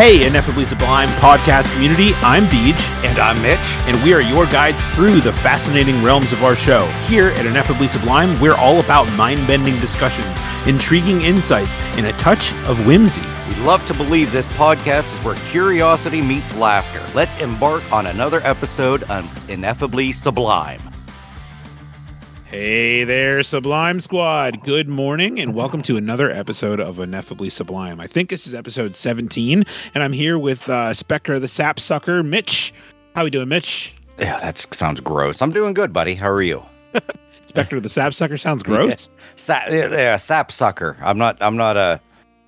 Hey, Ineffably Sublime podcast community, I'm Deej. And I'm Mitch. And we are your guides through the fascinating realms of our show. Here at Ineffably Sublime, we're all about mind bending discussions, intriguing insights, and a touch of whimsy. We love to believe this podcast is where curiosity meets laughter. Let's embark on another episode of Ineffably Sublime. Hey there, Sublime Squad. Good morning and welcome to another episode of Ineffably Sublime. I think this is episode 17, and I'm here with uh, Spectre the Sap Sucker, Mitch. How we doing, Mitch? Yeah, that sounds gross. I'm doing good, buddy. How are you? Spectre the Sap Sucker sounds gross. Sa- yeah, sap sucker. I'm not. I'm not a.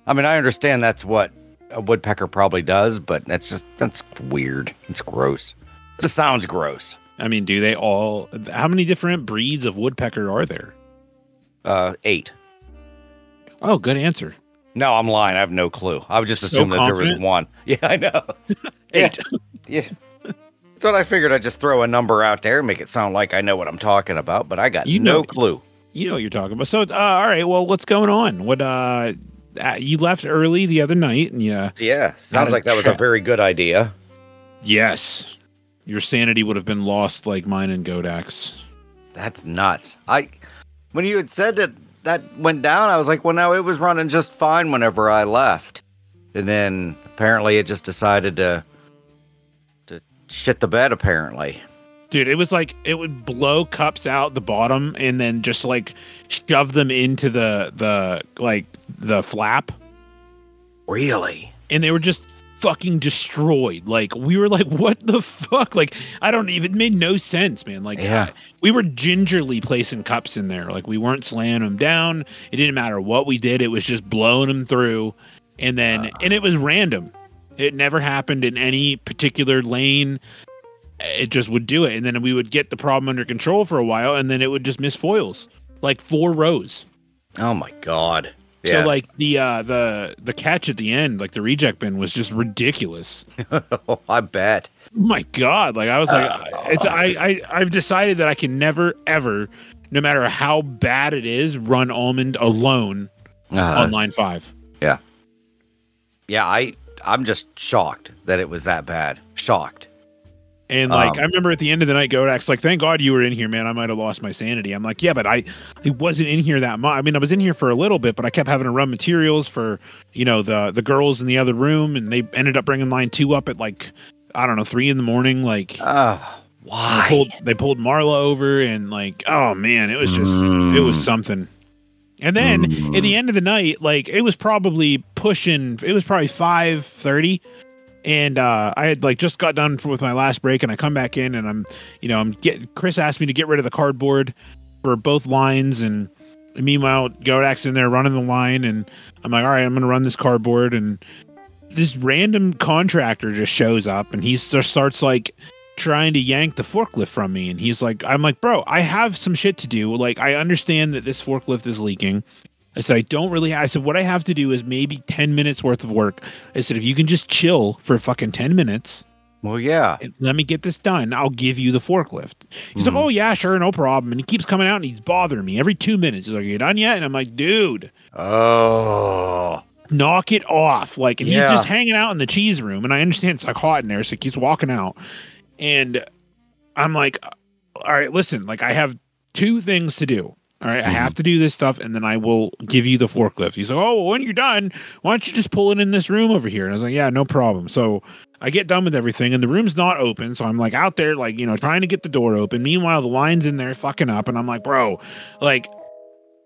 I mean, I understand that's what a woodpecker probably does, but that's just that's weird. It's gross. It sounds gross. I mean, do they all? How many different breeds of woodpecker are there? Uh, eight. Oh, good answer. No, I'm lying. I have no clue. I would just so assume that there was one. Yeah, I know. eight. Yeah. yeah. That's what I figured. I'd just throw a number out there and make it sound like I know what I'm talking about, but I got you no know, clue. You know what you're talking about. So, uh, all right. Well, what's going on? What? uh You left early the other night, and yeah. Yeah, sounds like that was a very good idea. Yes, your sanity would have been lost like mine and Godak's. That's nuts. I when you had said that that went down, I was like, well, no, it was running just fine whenever I left, and then apparently it just decided to to shit the bed. Apparently, dude, it was like it would blow cups out the bottom and then just like shove them into the the like the flap. Really? And they were just fucking destroyed. Like we were like, what the fuck? Like I don't even it made no sense, man. Like yeah. we were gingerly placing cups in there. Like we weren't slamming them down. It didn't matter what we did. It was just blowing them through, and then uh. and it was random. It never happened in any particular lane. It just would do it, and then we would get the problem under control for a while, and then it would just miss foils, like four rows. Oh my god! So yeah. like the uh the the catch at the end, like the reject bin was just ridiculous. oh, I bet. My god, like I was like uh, it's I, I I've decided that I can never ever no matter how bad it is run almond alone uh, on line 5. Yeah. Yeah, I I'm just shocked that it was that bad. Shocked. And like um, I remember at the end of the night, Godak's like, "Thank God you were in here, man. I might have lost my sanity." I'm like, "Yeah, but I, I wasn't in here that much. I mean, I was in here for a little bit, but I kept having to run materials for, you know, the the girls in the other room, and they ended up bringing line two up at like, I don't know, three in the morning. Like, oh, why? They pulled, they pulled Marla over, and like, oh man, it was just, mm. it was mm. something. And then mm. at the end of the night, like it was probably pushing, it was probably five thirty and uh, I had like just got done with my last break, and I come back in, and I'm, you know, I'm get Chris asked me to get rid of the cardboard for both lines, and, meanwhile Godak's in there running the line, and I'm like, all right, I'm gonna run this cardboard, and this random contractor just shows up, and he just starts like trying to yank the forklift from me, and he's like, I'm like, bro, I have some shit to do. Like, I understand that this forklift is leaking. I said, I don't really. I said, what I have to do is maybe 10 minutes worth of work. I said, if you can just chill for fucking 10 minutes. Well, yeah. Let me get this done. I'll give you the forklift. He's mm like, oh, yeah, sure, no problem. And he keeps coming out and he's bothering me every two minutes. He's like, are you done yet? And I'm like, dude. Oh. Knock it off. Like, and yeah. he's just hanging out in the cheese room. And I understand it's like hot in there. So he keeps walking out. And I'm like, all right, listen, like, I have two things to do. All right, mm-hmm. I have to do this stuff, and then I will give you the forklift. He's like, "Oh, well, when you're done, why don't you just pull it in this room over here?" And I was like, "Yeah, no problem." So I get done with everything, and the room's not open. So I'm like out there, like you know, trying to get the door open. Meanwhile, the line's in there fucking up, and I'm like, "Bro, like,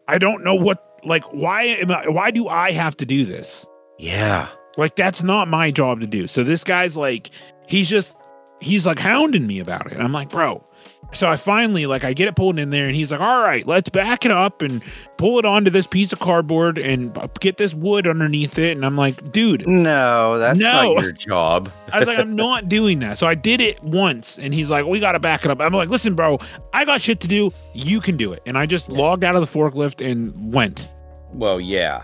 I don't know what, like, why am I, why do I have to do this?" Yeah, like that's not my job to do. So this guy's like, he's just, he's like hounding me about it. And I'm like, "Bro." So I finally like I get it pulled in there and he's like, "All right, let's back it up and pull it onto this piece of cardboard and get this wood underneath it." And I'm like, "Dude, no, that's no. not your job." I was like, "I'm not doing that." So I did it once and he's like, "We got to back it up." I'm like, "Listen, bro, I got shit to do. You can do it." And I just logged out of the forklift and went. Well, yeah.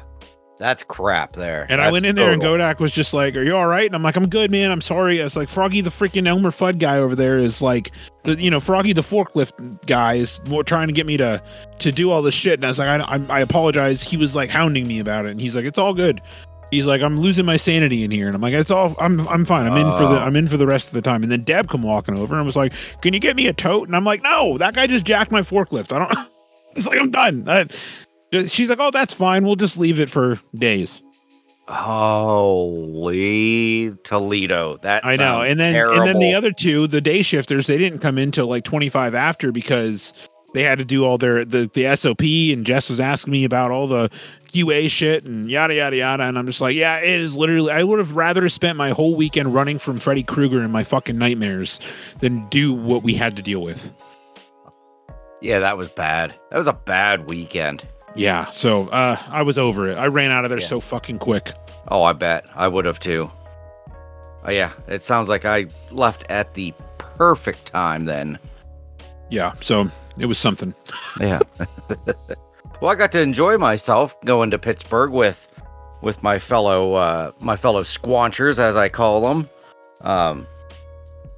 That's crap there. And That's I went in there and Godak was just like, Are you all right? And I'm like, I'm good, man. I'm sorry. It's like Froggy the freaking Elmer Fudd guy over there is like the you know, Froggy the forklift guy is more trying to get me to to do all this shit. And I was like, I, I, I apologize. He was like hounding me about it. And he's like, It's all good. He's like, I'm losing my sanity in here, and I'm like, it's all, I'm, I'm fine. I'm in for the, Oh. I'm in for the rest of the time. And then Deb come walking over and was like, Can you get me a tote? And I'm like, No, that guy just jacked my forklift. I don't. it's like I'm done. I, she's like, Oh, that's fine. We'll just leave it for days. Holy Toledo! That I know. And then, terrible. and then the other two, the day shifters, they didn't come in till like 25 after because they had to do all their the the SOP. And Jess was asking me about all the QA shit and yada yada yada. And I'm just like, yeah, it is literally. I would have rather spent my whole weekend running from Freddy Krueger and my fucking nightmares than do what we had to deal with. yeah, that was bad. That was a bad weekend. Yeah. So uh, I was over it. I ran out of there Yeah. so fucking quick. Oh, I bet I would have too. Oh yeah, it sounds like I left at the perfect time then. Yeah. So it was something. Yeah. well, I got to enjoy myself going to Pittsburgh with with my fellow uh, my fellow squanchers, as I call them. Um,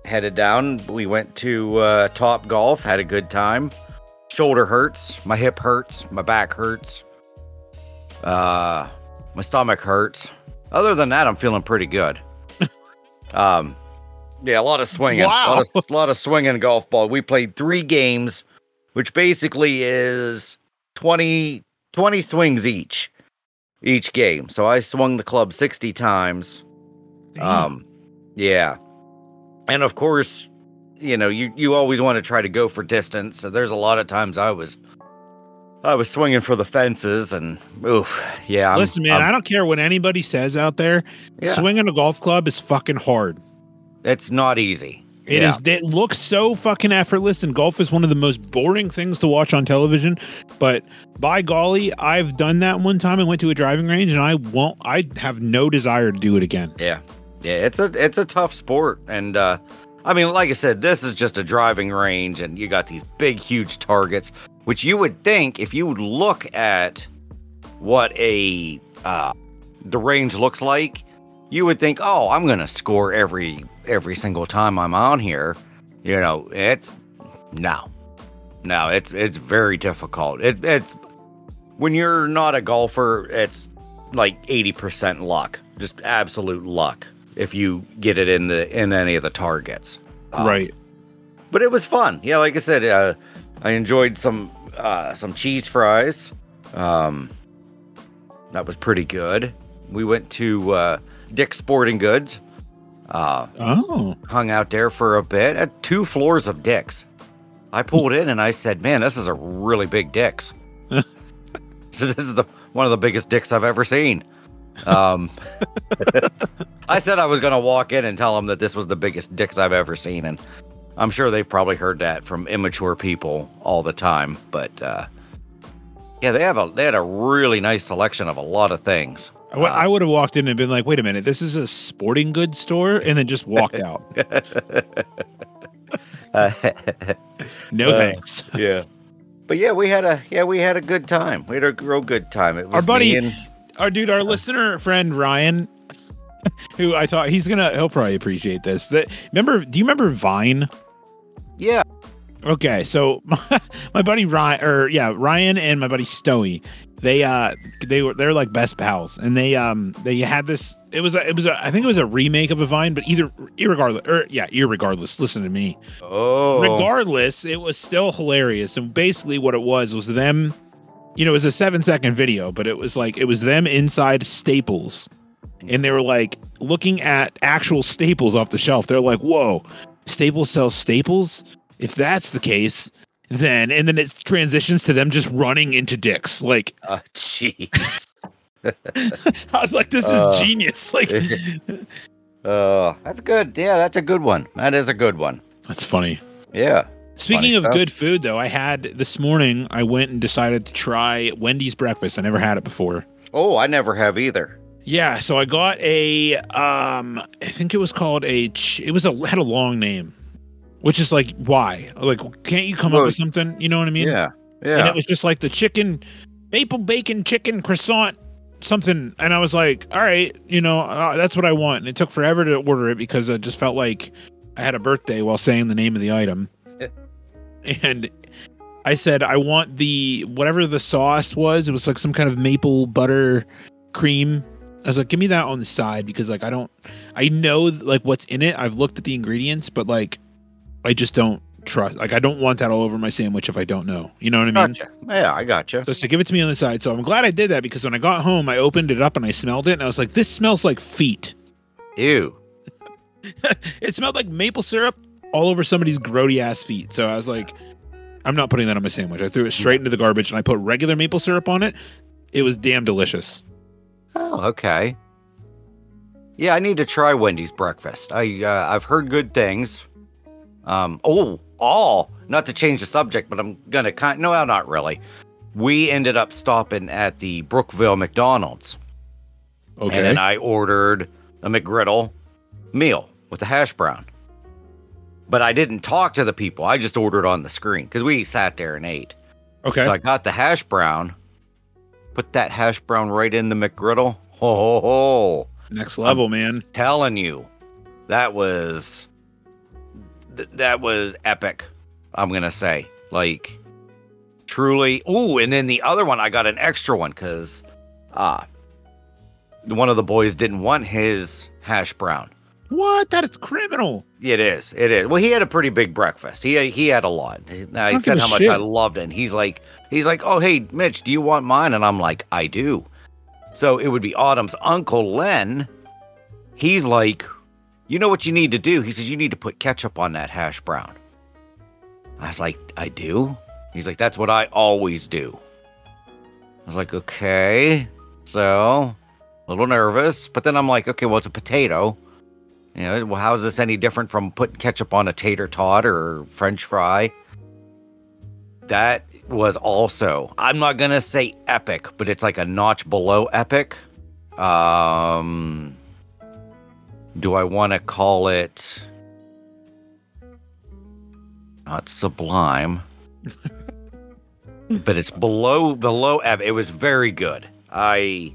headed down. We went to uh, Top Golf. Had a good time. Shoulder hurts. My hip hurts. My back hurts. Uh, my stomach hurts. Other than that, I'm feeling pretty good. um, yeah, a lot of swinging. A Wow. lot of, a lot of swinging golf ball. We played three games which basically is 20, 20 swings each each game. So I swung the club 60 times. Um yeah. And of course, you know, you you always want to try to go for distance. So there's a lot of times I was I was swinging for the fences and oof, yeah. I'm- Listen, man, I'm- I don't care what anybody says out there. Yeah. Swinging a golf club is fucking hard. it's not easy. It yeah. is. It looks so fucking effortless, and golf is one of the most boring things to watch on television. But by golly, I've done that one time. I went to a driving range, and I won't. I have no desire to do it again. Yeah. Yeah, it's a it's a tough sport and uh I mean like I said this is just a driving range and you got these big huge targets which you would think if you would look at what a uh the range looks like you would think oh I'm to score every every single time I'm on here. You know, it's no. No, it's it's very difficult. It it's when you're not a golfer, it's like 80% luck. Just absolute luck if you get it in the in any of the targets. Um, right. But it was fun. Yeah, like I said, uh, I enjoyed some uh, some cheese fries. Um, that was pretty good. We went to uh, Dick's Sporting Goods. Uh, Oh, hung out there for a bit at two floors of Dick's. I pulled in and I said, "Man, this is a really big Dick's." so this is the one of the biggest dicks I've ever seen. Um, I said I was going to walk in and tell them that this was the biggest dicks I've ever seen, and I'm sure they've probably heard that from immature people all the time. But uh, yeah, they have a they had a really nice selection of a lot of things. I would have walked in and been like, "Wait a minute, this is a sporting goods store," and then just walked out. No Uh, thanks. yeah. But yeah, we had a yeah we had a good time. We had a real good time. It was Our buddy- and- Our dude, our listener friend Ryan, who I thought he's gonna, he'll probably appreciate this. That remember? Do you remember Vine? yeah, Okay, so my, my buddy Ryan, or yeah, Ryan and my buddy Stoey, they uh they were they're like best pals, and they um they had this. It was a, it was a I think it was a remake of a Vine, but either irregardless or yeah, irregardless. Listen to me. oh, Regardless, it was still hilarious, and basically what it was was them. You know, it was a seven second video, but it was like it was them inside Staples, and they were like looking at actual Staples off the shelf. They're like, "Whoa, Staples sells Staples." If that's the case, then and then it transitions to them just running into dicks. Like oh, jeez. I was like, "This is Uh, genius!" Like Oh, that's good. Yeah, that's a good one. That is a good one. that's funny. Yeah. Speaking Funny of stuff. good food, though, I had this morning. I went and decided to try Wendy's breakfast. I never had it before. Oh, I never have either. Yeah, so I got a um I think it was called a it was a had a long name. Which is like why? Like can't you come Well, up with something? You know what I mean? yeah. Yeah. And it was just like the chicken maple bacon chicken croissant something and I was like, "All right, you know, uh, that's what I want." And it took forever to order it because I just felt like I had a birthday while saying the name of the item. and I said, "I want the whatever the sauce was. It was like some kind of maple butter cream I was like, give me that on the side because like I don't, I know like what's in it. I've looked at the ingredients, but like, I just don't trust. Like I don't want that all over my sandwich if I don't know. You know what I mean? Gotcha. Yeah, I gotcha. So said, give it to me on the side. So I'm glad I did that because when I got home, I opened it up and I smelled it and I was like, this smells like feet. Ew. it smelled like maple syrup all over somebody's grody ass feet. So I was like, I'm not putting that on my sandwich. I threw it straight into the garbage and I put regular maple syrup on it. It was damn delicious. Oh, okay. Yeah, I need to try Wendy's breakfast. I uh, I've heard good things. Um. Oh, all not to change the subject, but I'm gonna kind. No, not really. We ended up stopping at the Brookville McDonald's, Okay. and then I ordered a McGriddle meal with a hash brown. But I didn't talk to the people. I just ordered on the screen because we sat there and ate. okay. So I got the hash brown, put that hash brown right in the McGriddle. Ho ho ho! Next level, man. Telling you, that was th- that was epic. I'm gonna say, like, truly. Ooh, and then the other one, I got an extra one because, uh, one of the boys didn't want his hash brown. What? That is criminal. It is. It is. Well, he had a pretty big breakfast. He had, he had a lot. Now, he said how much shit. I loved it. And he's like, he's like, oh hey, Mitch, do you want mine? And I'm like, I do. So it would be Autumn's uncle Len. He's like, you know what you need to do? He says you need to put ketchup on that hash brown. I was like, I do. He's like, that's what I always do. I was like, okay. So a little nervous, but then I'm like, okay, well, it's a potato. You know, well, how is this any different from putting ketchup on a tater tot or French fry? That was also, I'm not gonna say epic, but it's like a notch below epic. Um, do I want to call it not sublime? but it's below below epic. It was very good. I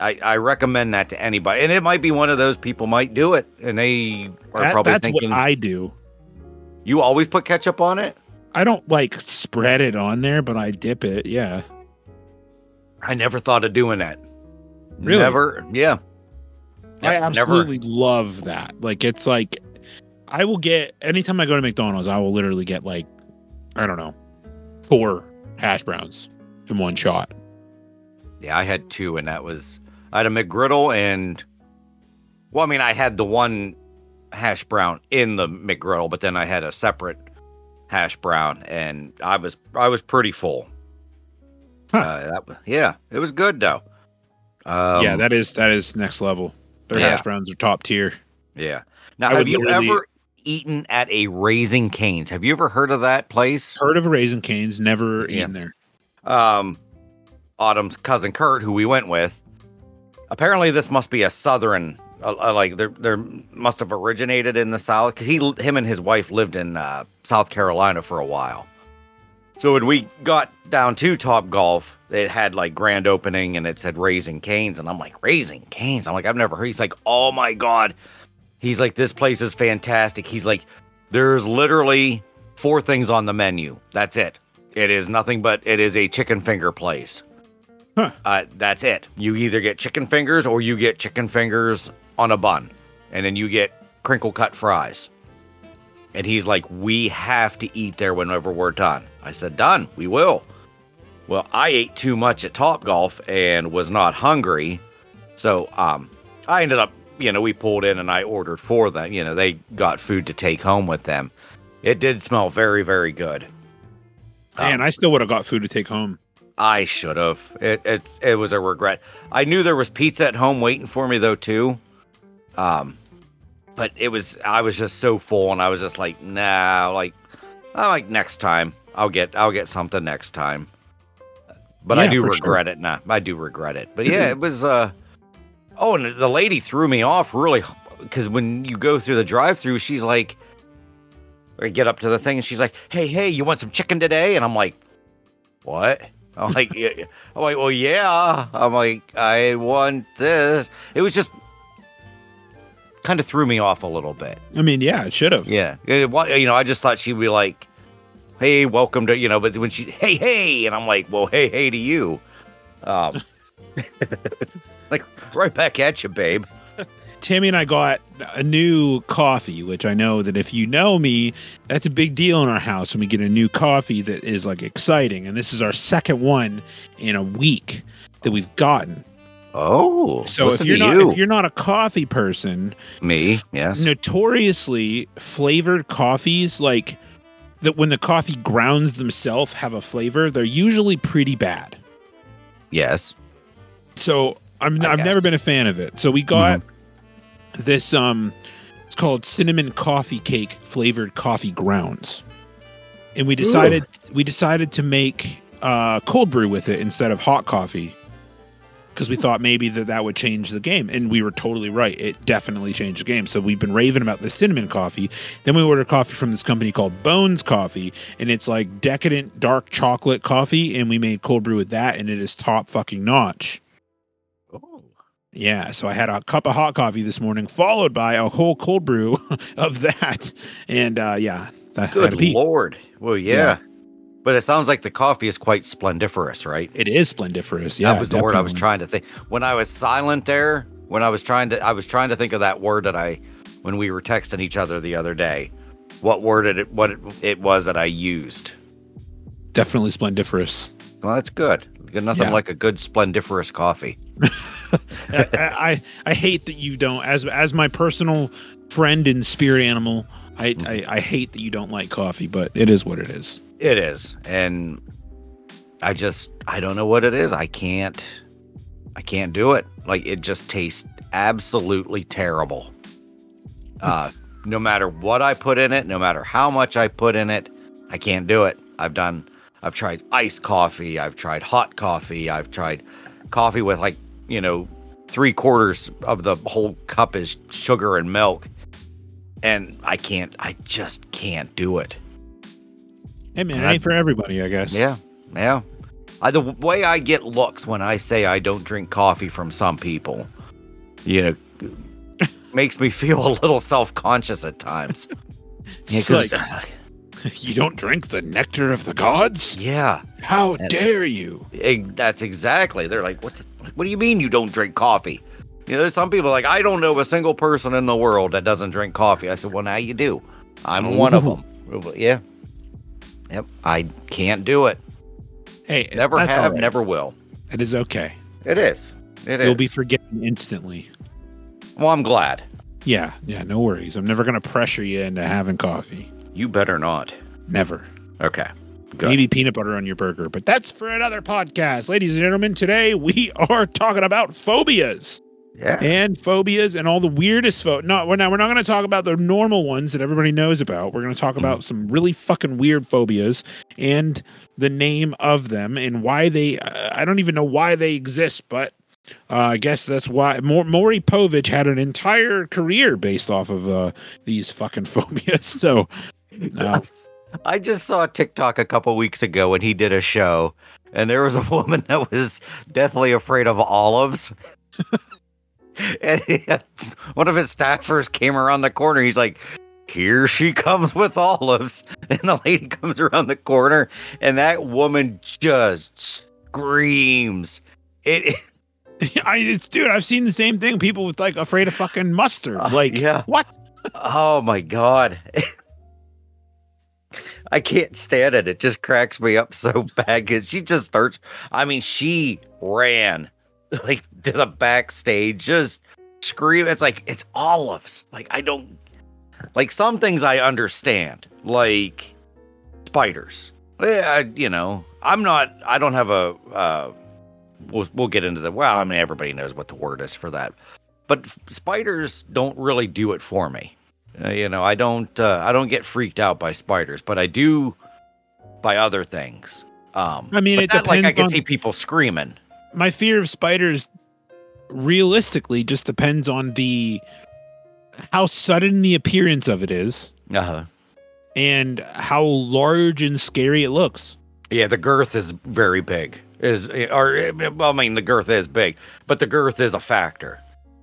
I, I recommend that to anybody, and it might be one of those people might do it, and they are That- probably that's thinking what I do. you always put ketchup on it. I don't like spread it on there, but I dip it. Yeah. I never thought of doing that. Really? Never. Yeah. I Never- absolutely love that. Like it's like I will get anytime I go to McDonald's, I will literally get like I don't know, four hash browns in one shot. Yeah, I had two, and that was I had a McGriddle and well, I mean, I had the one hash brown in the McGriddle, but then I had a separate hash brown, and I was I was pretty full. Huh. Uh, that, yeah, it was good though. Um, yeah, that is that is next level. Their Yeah. hash browns are top tier. yeah. Now, I have you ever eaten at a Raising Cane's? Have you ever heard of that place? Heard of Raising Cane's? Never Yeah. eaten there. um, Autumn's cousin Kurt, who we went with. Apparently, this must be a southern, uh, uh, like there, there must have originated in the south because he, him, and his wife lived in uh, South Carolina for a while. So when we got down to Top Golf, it had like grand opening and it said Raising Cane's, and I'm like Raising Cane's. I'm like I've never heard. He's like, oh my god. He's like, this place is fantastic. He's like, there's literally four things on the menu. That's it. It is nothing but it is a chicken finger place. Huh. Uh, that's it. You either get chicken fingers or you get chicken fingers on a bun, and then you get crinkle cut fries. And he's like, "We have to eat there whenever we're done." I said, "Done. We will." Well, I ate too much at Top Golf and was not hungry, so um, I ended up, you know, we pulled in and I ordered for them. You know, they got food to take home with them. It did smell very, very good. Man, Um, I still would have got food to take home. I should have. It it's it was a regret. I knew there was pizza at home waiting for me though too. Um but it was I was just so full and I was just like, nah, like I'm like next time. I'll get I'll get something next time. But I do for sure. regret it. Nah, I do regret it. But yeah, it was uh Oh, and the lady threw me off really because when you go through the drive-through, she's like I get up to the thing and she's like, "Hey, hey, you want some chicken today?" And I'm like, "What?" I'm like, yeah. yeah." I'm like, well, yeah. I'm like, I want this. It was just kind of threw me off a little bit. I mean, yeah, it should have. Yeah. It, you know, I just thought she'd be like, hey, welcome to, you know, but when she, hey, hey, and I'm like, well, hey, hey to you. Um, like right back at you, babe. Tammy and I got a new coffee, which I know that if you know me, that's a big deal in our house when we get a new coffee that is like exciting. And this is our second one in a week that we've gotten. Oh, So if you're not you. if you're not a coffee person, me, yes, notoriously flavored coffees like that when the coffee grounds themselves have a flavor, they're usually pretty bad. yes, So I'm I've never been a fan of it. So we got this um it's called cinnamon coffee cake flavored coffee grounds. And we decided we decided to make uh cold brew with it instead of hot coffee. Because we thought maybe that that would change the game and we were totally right. It definitely changed the game. So we've been raving about the cinnamon coffee. Then we ordered coffee from this company called bones coffee and it's like decadent dark chocolate coffee and we made cold brew with that and it is top fucking notch. Yeah, so I had a cup of hot coffee this morning, followed by a whole cold brew of that, and uh, yeah, to Good lord. Well, yeah. Yeah. But it sounds like the coffee is quite splendiferous, right? It is splendiferous. Yeah, that was the word I was trying to think. When I was silent there, when I was trying to, I was trying to think of that word that I, when we were texting each other the other day, what word it, what it, it was that I used. Definitely splendiferous. Well, that's good. Nothing Yeah. like a good splendiferous coffee. I, I I hate that you don't as as my personal friend and spirit animal. I, Mm-hmm. I I hate that you don't like coffee, but it is what it is. It is, and I just I don't know what it is. I can't I can't do it. Like it just tastes absolutely terrible. Uh no matter what I put in it, no matter how much I put in it, I can't do it. I've done I've tried iced coffee, I've tried hot coffee, I've tried coffee with like, you know, three quarters of the whole cup is sugar and milk. And I can't I just can't do it. Hey man, it And I- ain't for everybody, I guess. Yeah, yeah. I, the way I get looks when I say I don't drink coffee from some people, you know, makes me feel a little self conscious at times. Yeah, 'cause- You don't drink the nectar of the gods? yeah, How And- dare you? e- that's exactly. They're like, what? The, what do you mean you don't drink coffee? You know, there's some people like I don't know a single person in the world that doesn't drink coffee. I said, well, now you do. I'm one of them. Yeah. Yep. I can't do it. Hey, Never have. right. Never will. It is okay. It is. It You'll be forgiven instantly. well, I'm glad. Yeah, yeah, no worries. I'm never gonna pressure you into having coffee. You better not. Never. Okay. Good. Maybe peanut butter on your burger, but that's for another podcast. Ladies and gentlemen, today we are talking about phobias Yeah. and phobias and all the weirdest pho No, we're not we're not gonna talk about the normal ones that everybody knows about. We're gonna talk about some really fucking weird phobias and the name of them and why they uh, I don't even know why they exist, but uh, I guess that's why Mor- Maury Povich had an entire career based off of uh, these fucking phobias. So, uh, I just saw a TikTok a couple weeks ago when he did a show, and there was a woman that was deathly afraid of olives. and had- one of his staffers came around the corner. He's like, Here she comes with olives. And the lady comes around the corner, and that woman just screams. It, I, it's, dude, I've seen the same thing. People with like afraid of fucking mustard. Uh, Like, yeah. what? Oh my god. I can't stand it. It just cracks me up so bad because she just starts. I mean, she ran like to the backstage, just scream. It's like it's olives. Like I don't like some things I understand, like spiders. Yeah, I, you know, I'm not. I don't have a. Uh, we'll we'll get into the. Well, I mean, everybody knows what the word is for that, but spiders don't really do it for me. Uh, you know, I don't. Uh, I don't get freaked out by spiders, but I do by other things. Um, I mean, it not like I can on- see people screaming. My fear of spiders realistically just depends on the how sudden the appearance of it is Uh-huh. and how large and scary it looks. Yeah, the girth is very big. Is or well, I mean, the girth is big, but the girth is a factor.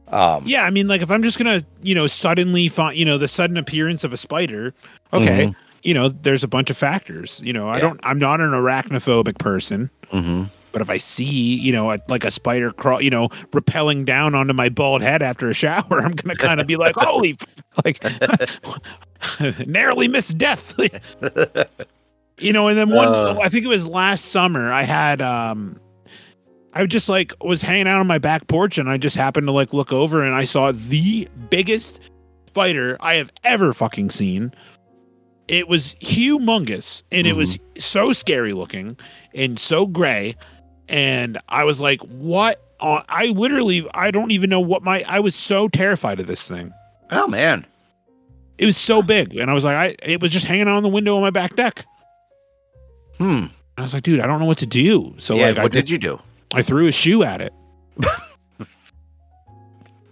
Um, Yeah, I mean, like if I'm just gonna, you know, suddenly find, you know, the sudden appearance of a spider. Okay, you know, there's a bunch of factors. You know, I Yeah. don't, I'm not an arachnophobic person. mhm. But if I see, you know, a, like a spider crawl, you know, repelling down onto my bald head after a shower, I'm gonna kind of be like, holy, f-, like, narrowly missed death. you know, and then one, Uh. I think it was last summer, I had, um, I just like was hanging out on my back porch and I just happened to like look over and I saw the biggest spider I have ever fucking seen. It was humongous and it was so scary looking and so gray. And I was like, what? Uh, I literally, I don't even know what my, I was so terrified of this thing. Oh man. It was so big. And I was like, I, it was just hanging out on the window on my back deck. Hmm. I was like, dude, I don't know what to do. So yeah. like, I, what did just- you do? I threw a shoe at it.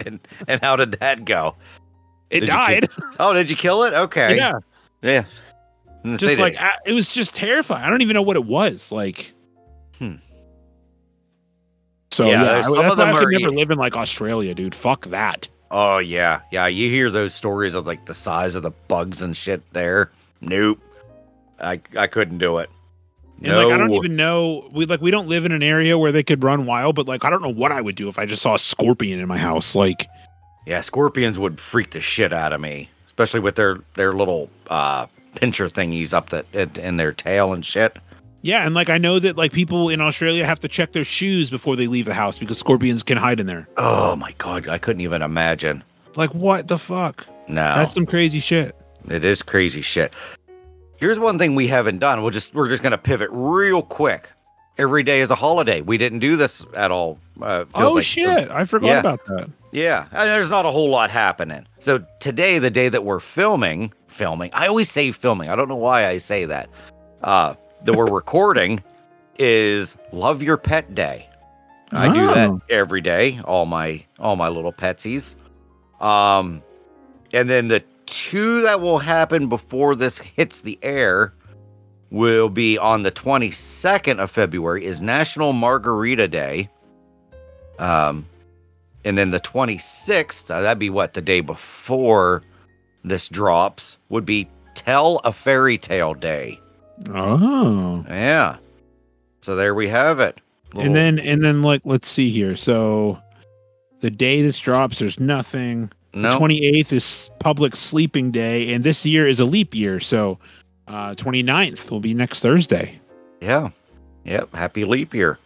And and how did that go? It Did died. Oh, did you kill it? Okay. Yeah. Yeah. Just like I, it was just terrifying. I don't even know what it was like. Hmm. So Yeah, yeah, I, some of them I could are- never live in like Australia, dude. Fuck that. Oh yeah, yeah. You hear those stories of like the size of the bugs and shit there. Nope. I I couldn't do it. And like I don't even know we like we don't live in an area where they could run wild, but like I don't know what I would do if I just saw a scorpion in my house. Like Yeah, scorpions would freak the shit out of me, especially with their their little uh pincher thingies up that in, in their tail and shit. yeah, and like I know that like people in Australia have to check their shoes before they leave the house because scorpions can hide in there. Oh my god, I couldn't even imagine. Like what the fuck? No, That's some crazy shit. it is crazy shit. Here's one thing we haven't done. We'll just we're just gonna pivot real quick. Every day is a holiday. We didn't do this at all. Uh, Oh like- shit! I forgot Yeah. about that. Yeah, and there's not a whole lot happening. So today, the day that we're filming, filming. I always say filming. I don't know why I say that. Uh, that we're recording is Love Your Pet Day. I do that Oh. every day. All my all my little petsies. Um, and then the two that will happen before this hits the air will be on the 22nd of February is National Margarita Day. Um, and then the 26th, uh, that'd be what the day before this drops would be Tell a Fairy Tale Day. Oh. Yeah. So there we have it. Little- And then and then like let's see here. So the day this drops, there's nothing. No, Twenty eighth is public sleeping day, and this year is a leap year. So uh 29th will be next Thursday. yeah, yep. Happy leap year.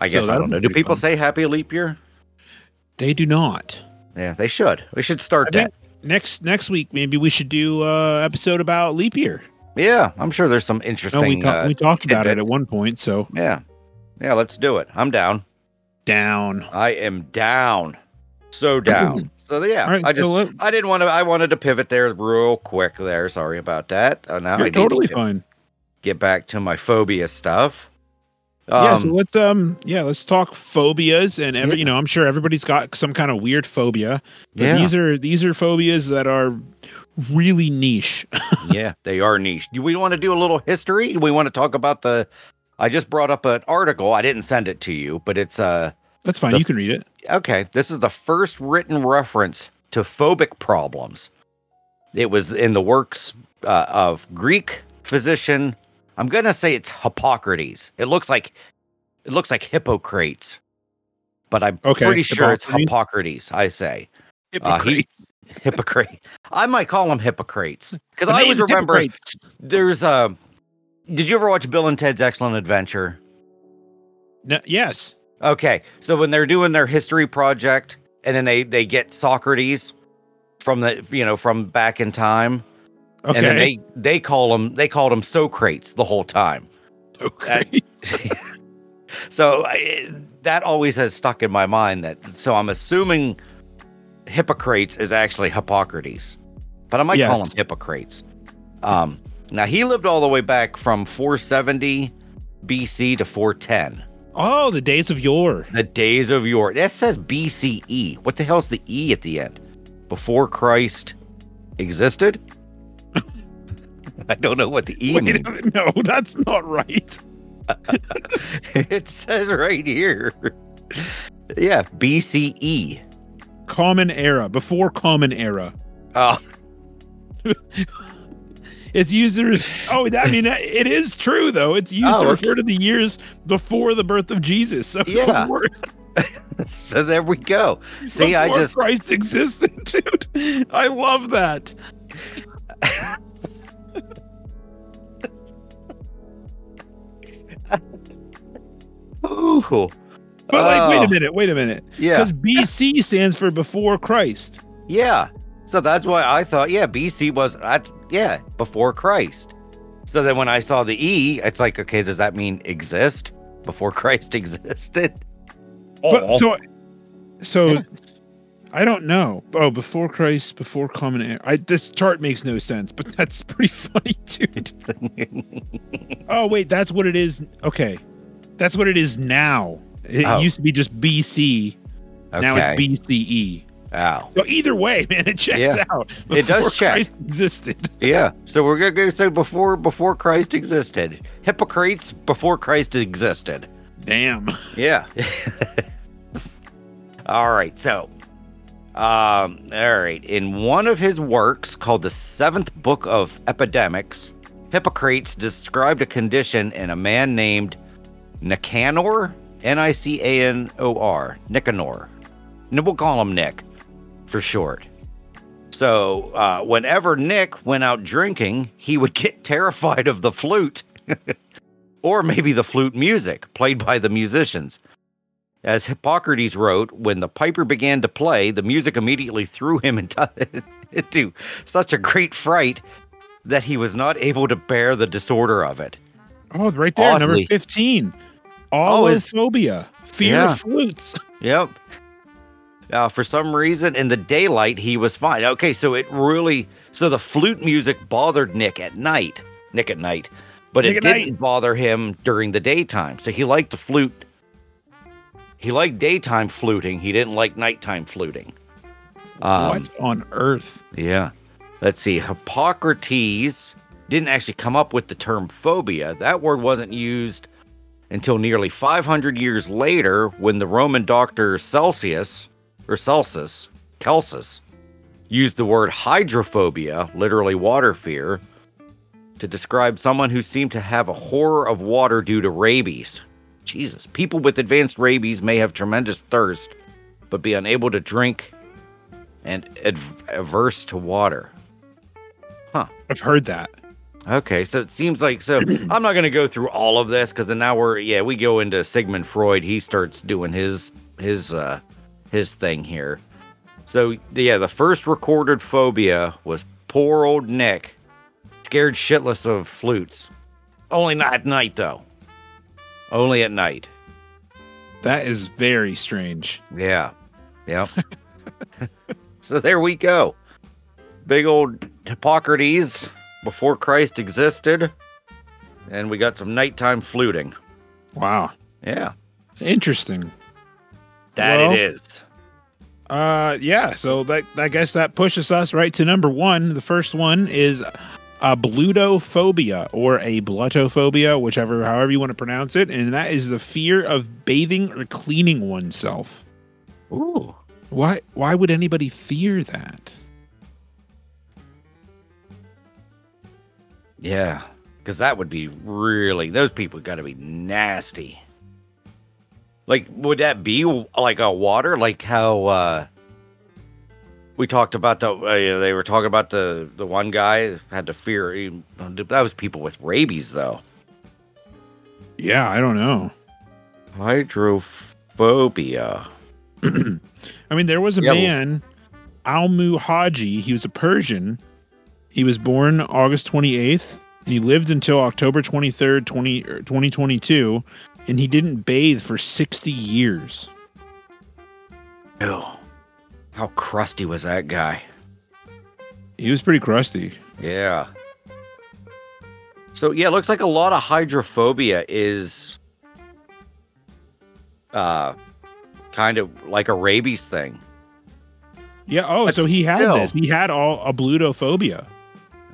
I So guess I don't know. Do people fun. say happy leap year? They do not. Yeah, they should. We should start I that. next next week maybe we should do uh episode about leap year. Yeah, I'm sure there's some No, interesting. we, talk, uh, we talked about it at one point. So yeah, yeah. Let's do it. I'm down. down. I am down. So down. So yeah, right, I just so I didn't want to. I wanted to pivot there real quick. There, sorry about that. Uh, now I you're to totally get, fine. get back to my phobia stuff. yeah, Um, so let's um yeah, let's talk phobias and every Yeah. you know, I'm sure everybody's got some kind of weird phobia. But yeah, these are these are phobias that are really niche. yeah, they are niche. Do we want to do a little history? Do we want to talk about the? I just brought up an article. I didn't send it to you, but it's uh That's fine. The- you can read it. okay. This is the first written reference to phobic problems. It was in the works uh, of Greek physician. I'm gonna say it's Hippocrates. It looks like it looks like Hippocrates, but I'm Okay, pretty sure it's Hippocrates. Hippocrates. I say Uh, he- Hippocrates. I might call him Hippocrates because I always remember Hippocrates. there's a. Did you ever watch Bill and Ted's Excellent Adventure? No, yes. Okay, so when they're doing their history project, and then they they get Socrates from the you know from back in time, Okay. and then they they call him they called him Socrates the whole time. okay. So I, that always has stuck in my mind. That so I'm assuming Hippocrates is actually Hippocrates, but I might call him Hippocrates. Um, now he lived all the way back from 470 BC to 410. Oh, the days of yore. The days of yore. That says BCE. What the hell's the E at the end? Before Christ existed? I don't know what the E Wait, means. no, that's not right. it says right here. Yeah, BCE. Common era, before common era. Oh, It's used to. Res- oh, I mean, it is true though. It's used Oh, to okay. refer to the years before the birth of Jesus. So Yeah. before, so there we go. See, I just Christ existed, dude. I love that. Ooh. But like, wait Oh, a minute, wait a minute. Yeah. Because BC stands for before Christ. Yeah. So that's why I thought, yeah, BC was, that, yeah, before Christ. So then when I saw the E, it's like, okay, does that mean exist before Christ existed? But so, so Yeah. I don't know. Oh, before Christ, before common era. I this chart makes no sense, but that's pretty funny, dude. Oh wait, that's what it is. Okay, that's what it is now. It Oh. used to be just BC. Okay. Now it's BCE. Oh, So either way, man, it checks Yeah. out. It does check. Christ existed. yeah. So we're gonna go say before before Christ existed. Hippocrates before Christ existed. Damn. Yeah. all right. So, um, all right. In one of his works called the Seventh Book of Epidemics, Hippocrates described a condition in a man named Nicanor, N I C A N O R, Nicanor. And we'll call him Nick for short. So, uh, whenever Nick went out drinking, he would get terrified of the flute or maybe the flute music played by the musicians. As Hippocrates wrote, when the piper began to play, the music immediately threw him into, into such a great fright that he was not able to bear the disorder of it. Oh, right there, number Oddly. Oh, is- Aulophobia, fear Yeah. of flutes. Yep. Uh, for some reason, in the daylight, he was fine. Okay, so it really, so the flute music bothered Nick at night. Nick at night, but Nick it didn't bother him during the daytime. So he liked the flute. He liked daytime fluting. He didn't like nighttime fluting. Um, what on earth? Yeah. Let's see. Hippocrates didn't actually come up with the term phobia. That word wasn't used until nearly 500 years later when the Roman doctor Celsius, or Celsus, Celsus, used the word hydrophobia, literally water fear, to describe someone who seemed to have a horror of water due to rabies. Jesus, people with advanced rabies may have tremendous thirst, but be unable to drink and adv- averse to water. Huh. I've heard that. Okay, so it seems like so. I'm not going to go through all of this because then now we're yeah we go into Sigmund Freud. He starts doing his his uh his thing here. So yeah, the first recorded phobia was poor old Nick, scared shitless of flutes. Only not at night though. Only at night. That is very strange. Yeah. Yep. so there we go. Big old Hippocrates before Christ existed. And we got some nighttime fluting. Wow. Yeah. Interesting. that Well- it is. Uh, yeah. So that I guess that pushes us right to number one. The first one is ablutophobia or ablutophobia, whichever, however you want to pronounce it, and that is the fear of bathing or cleaning oneself. Ooh. Why? Why would anybody fear that? Yeah. Because that would be really, those people got to be nasty. Like, would that be like a water? Like how, uh, we talked about the, uh, you know, they were talking about the, the one guy had to fear. He, that was people with rabies, though. Yeah, I don't know. Hydrophobia. I mean, there was a Yeah, man, Amou Haji. He was a Persian. He was born August 28th. And he lived until October 23rd, 20, er, 2022. And he didn't bathe for 60 years. Ew. How crusty was that guy? He was pretty crusty. Yeah. So yeah, it looks like a lot of hydrophobia is uh kind of like a rabies thing. Yeah. Oh, But so he had this. He had all ablutophobia.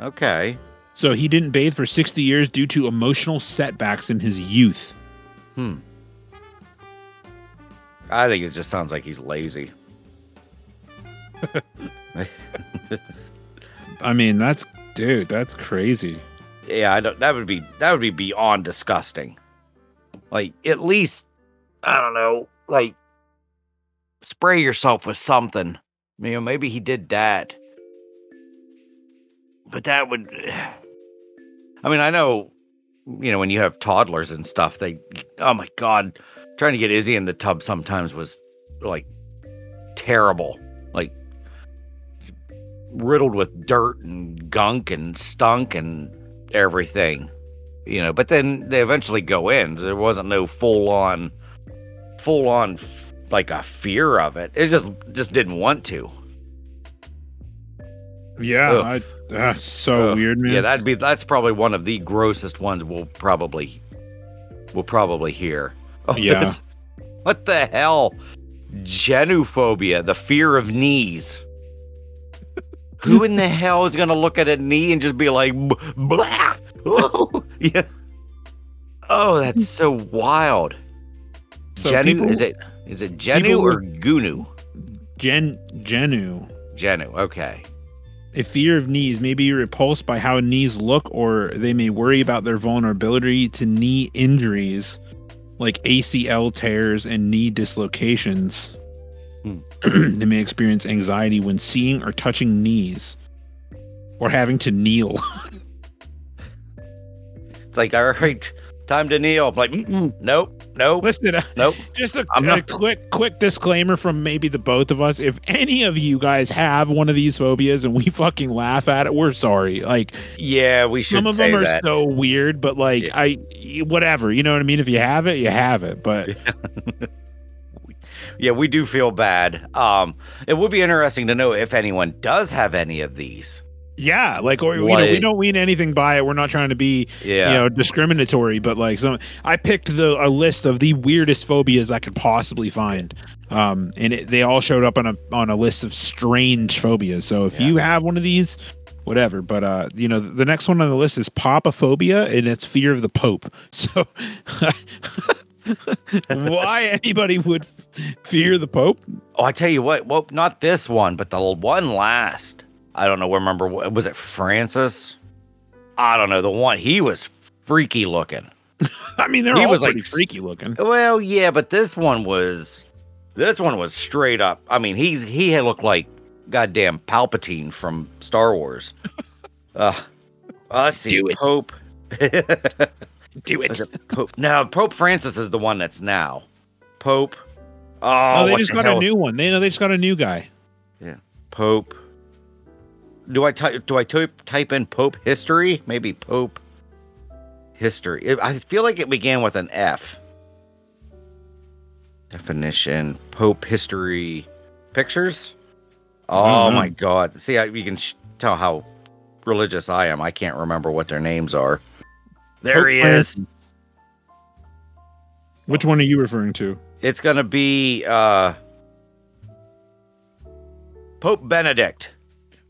Okay. So he didn't bathe for 60 years due to emotional setbacks in his youth. Hmm. I think it just sounds like he's lazy. I mean, that's Dude, that's crazy. Yeah, I don't. That would be that would be beyond disgusting. Like at least I don't know. Like spray yourself with something. You know, maybe he did that. But that would. I mean, I know. You know, when you have toddlers and stuff, they. Oh my god, trying to get Izzy in the tub sometimes was like terrible. Like riddled with dirt and gunk and stunk and everything. You know, but then they eventually go in. There wasn't no full on full on like a fear of it. It just just didn't want to. Yeah, Ugh. I, that's so Ugh. weird, man. Yeah, that'd be that's probably one of the grossest ones we'll probably we'll probably hear. Oh, Yeah. this- what the hell? Genuphobia, the fear of knees. Who in the hell is gonna look at a knee and just be like, blah? Oh, yeah. Oh, that's so wild. So Genu, people- is it is it Genu or Gunu? Gen Genu. Genu, okay. A fear of knees may be repulsed by how knees look, or they may worry about their vulnerability to knee injuries like ACL tears and knee dislocations. Hmm. they may experience anxiety when seeing or touching knees or having to kneel. It's like, all right, time to kneel. I'm like, Mm-mm, nope, nope, Listen, uh, nope. just a, a not- quick quick disclaimer from maybe the both of us. If any of you guys have one of these phobias and we fucking laugh at it, we're sorry. Like Yeah, we should some of them are that. so weird, but like Yeah. I whatever, you know what I mean? If you have it, you have it. But yeah, we do feel bad. Um, it would be interesting to know if anyone does have any of these. Yeah, like or you know, we don't mean anything by it. We're not trying to be Yeah, you know discriminatory, but like some I picked the a list of the weirdest phobias I could possibly find. Um, and it, they all showed up on a on a list of strange phobias. So if Yeah. you have one of these, whatever. But uh, you know, the next one on the list is popophobia, and it's fear of the Pope. So why anybody would f- fear the Pope? Oh, I tell you what. Well, not this one, but the one last. I don't know. Remember? Was it Francis? I don't know. The one he was freaky looking. I mean, they're He all was, like, pretty freaky looking. Well, yeah, but this one was. This one was straight up. I mean, he's he had looked like goddamn Palpatine from Star Wars. uh, let's see. Do it. Pope. Do Was it Pope? No, Pope Francis is the one that's now. Pope. Oh, Oh, they just the got hell? a new one. They know they just got a new guy. Yeah, Pope. Do I type? Do I type type in Pope history? Maybe Pope history. It- I feel like it began with an F. Definition: Pope history pictures. Oh know. my God! See, I, you can sh- tell how religious I am. I can't remember what their names are. There Pope he is. Francis. Which one are you referring to? It's gonna be uh Pope Benedict.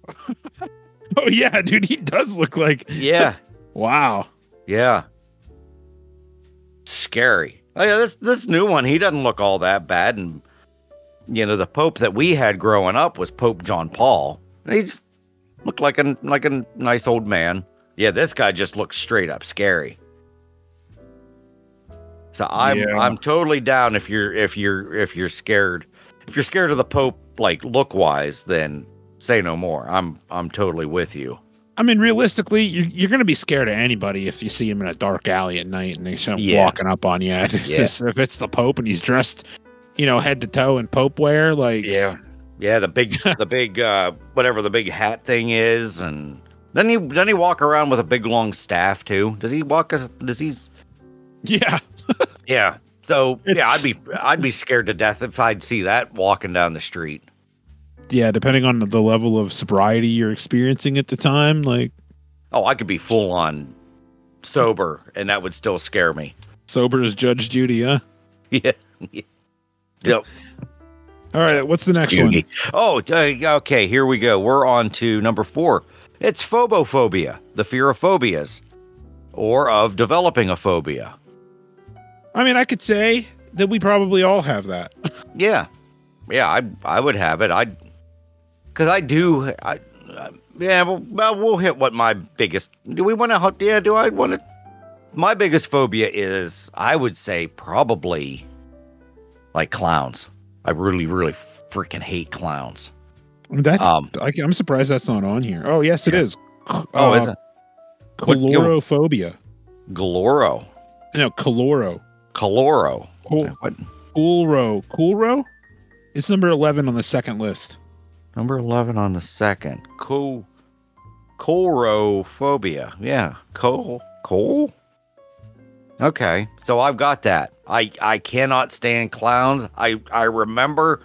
Oh yeah, dude, he does look like Yeah, wow. yeah. Scary. Oh yeah, this this new one, he doesn't look all that bad. And you know, the Pope that we had growing up was Pope John Paul. He just looked like a like a nice old man. Yeah, this guy just looks straight up scary. So I'm Yeah. I'm totally down if you're if you're if you're scared. If you're scared of the Pope like look wise, then say no more. I'm I'm totally with you. I mean, realistically, you're, you're going to be scared of anybody if you see him in a dark alley at night and they're Yeah. walking up on you. It's Yeah. just, if it's the Pope and he's dressed, you know, head to toe in Pope wear, like Yeah. Yeah, the big the big uh whatever the big hat thing is and doesn't he doesn't he walk around with a big long staff too? Does he walk does he yeah, Yeah. So It's- yeah, I'd be I'd be scared to death if I'd see that walking down the street. Yeah. Depending on the level of sobriety you're experiencing at the time, like Oh, I could be full on sober and that would still scare me. sober as Judge Judy, huh? Yeah. Yep. All right, what's the next one? Oh, uh, okay. Here we go. We're on to number four. It's phobophobia, the fear of phobias, or of developing a phobia. I mean, I could say that we probably all have that. Yeah, yeah. I I would have it. I because I do. I uh, yeah, well, well, we'll hit what my biggest. Do we want to? Yeah, do I want to? My biggest phobia is, I would say, probably like clowns. I really, really freaking hate clowns. That's. Um, I, am surprised that's not on here. Oh yes, it yeah. is. Oh, uh, is it? Calorophobia. Gloro. No, caloro. Caloro. Cool. What? Coolro. Coolro? It's number 11 on the second list. Number 11 on the second. Cool. Chlorophobia. Yeah. Coal. Coal? Okay. So I've got that. I I cannot stand clowns. I I remember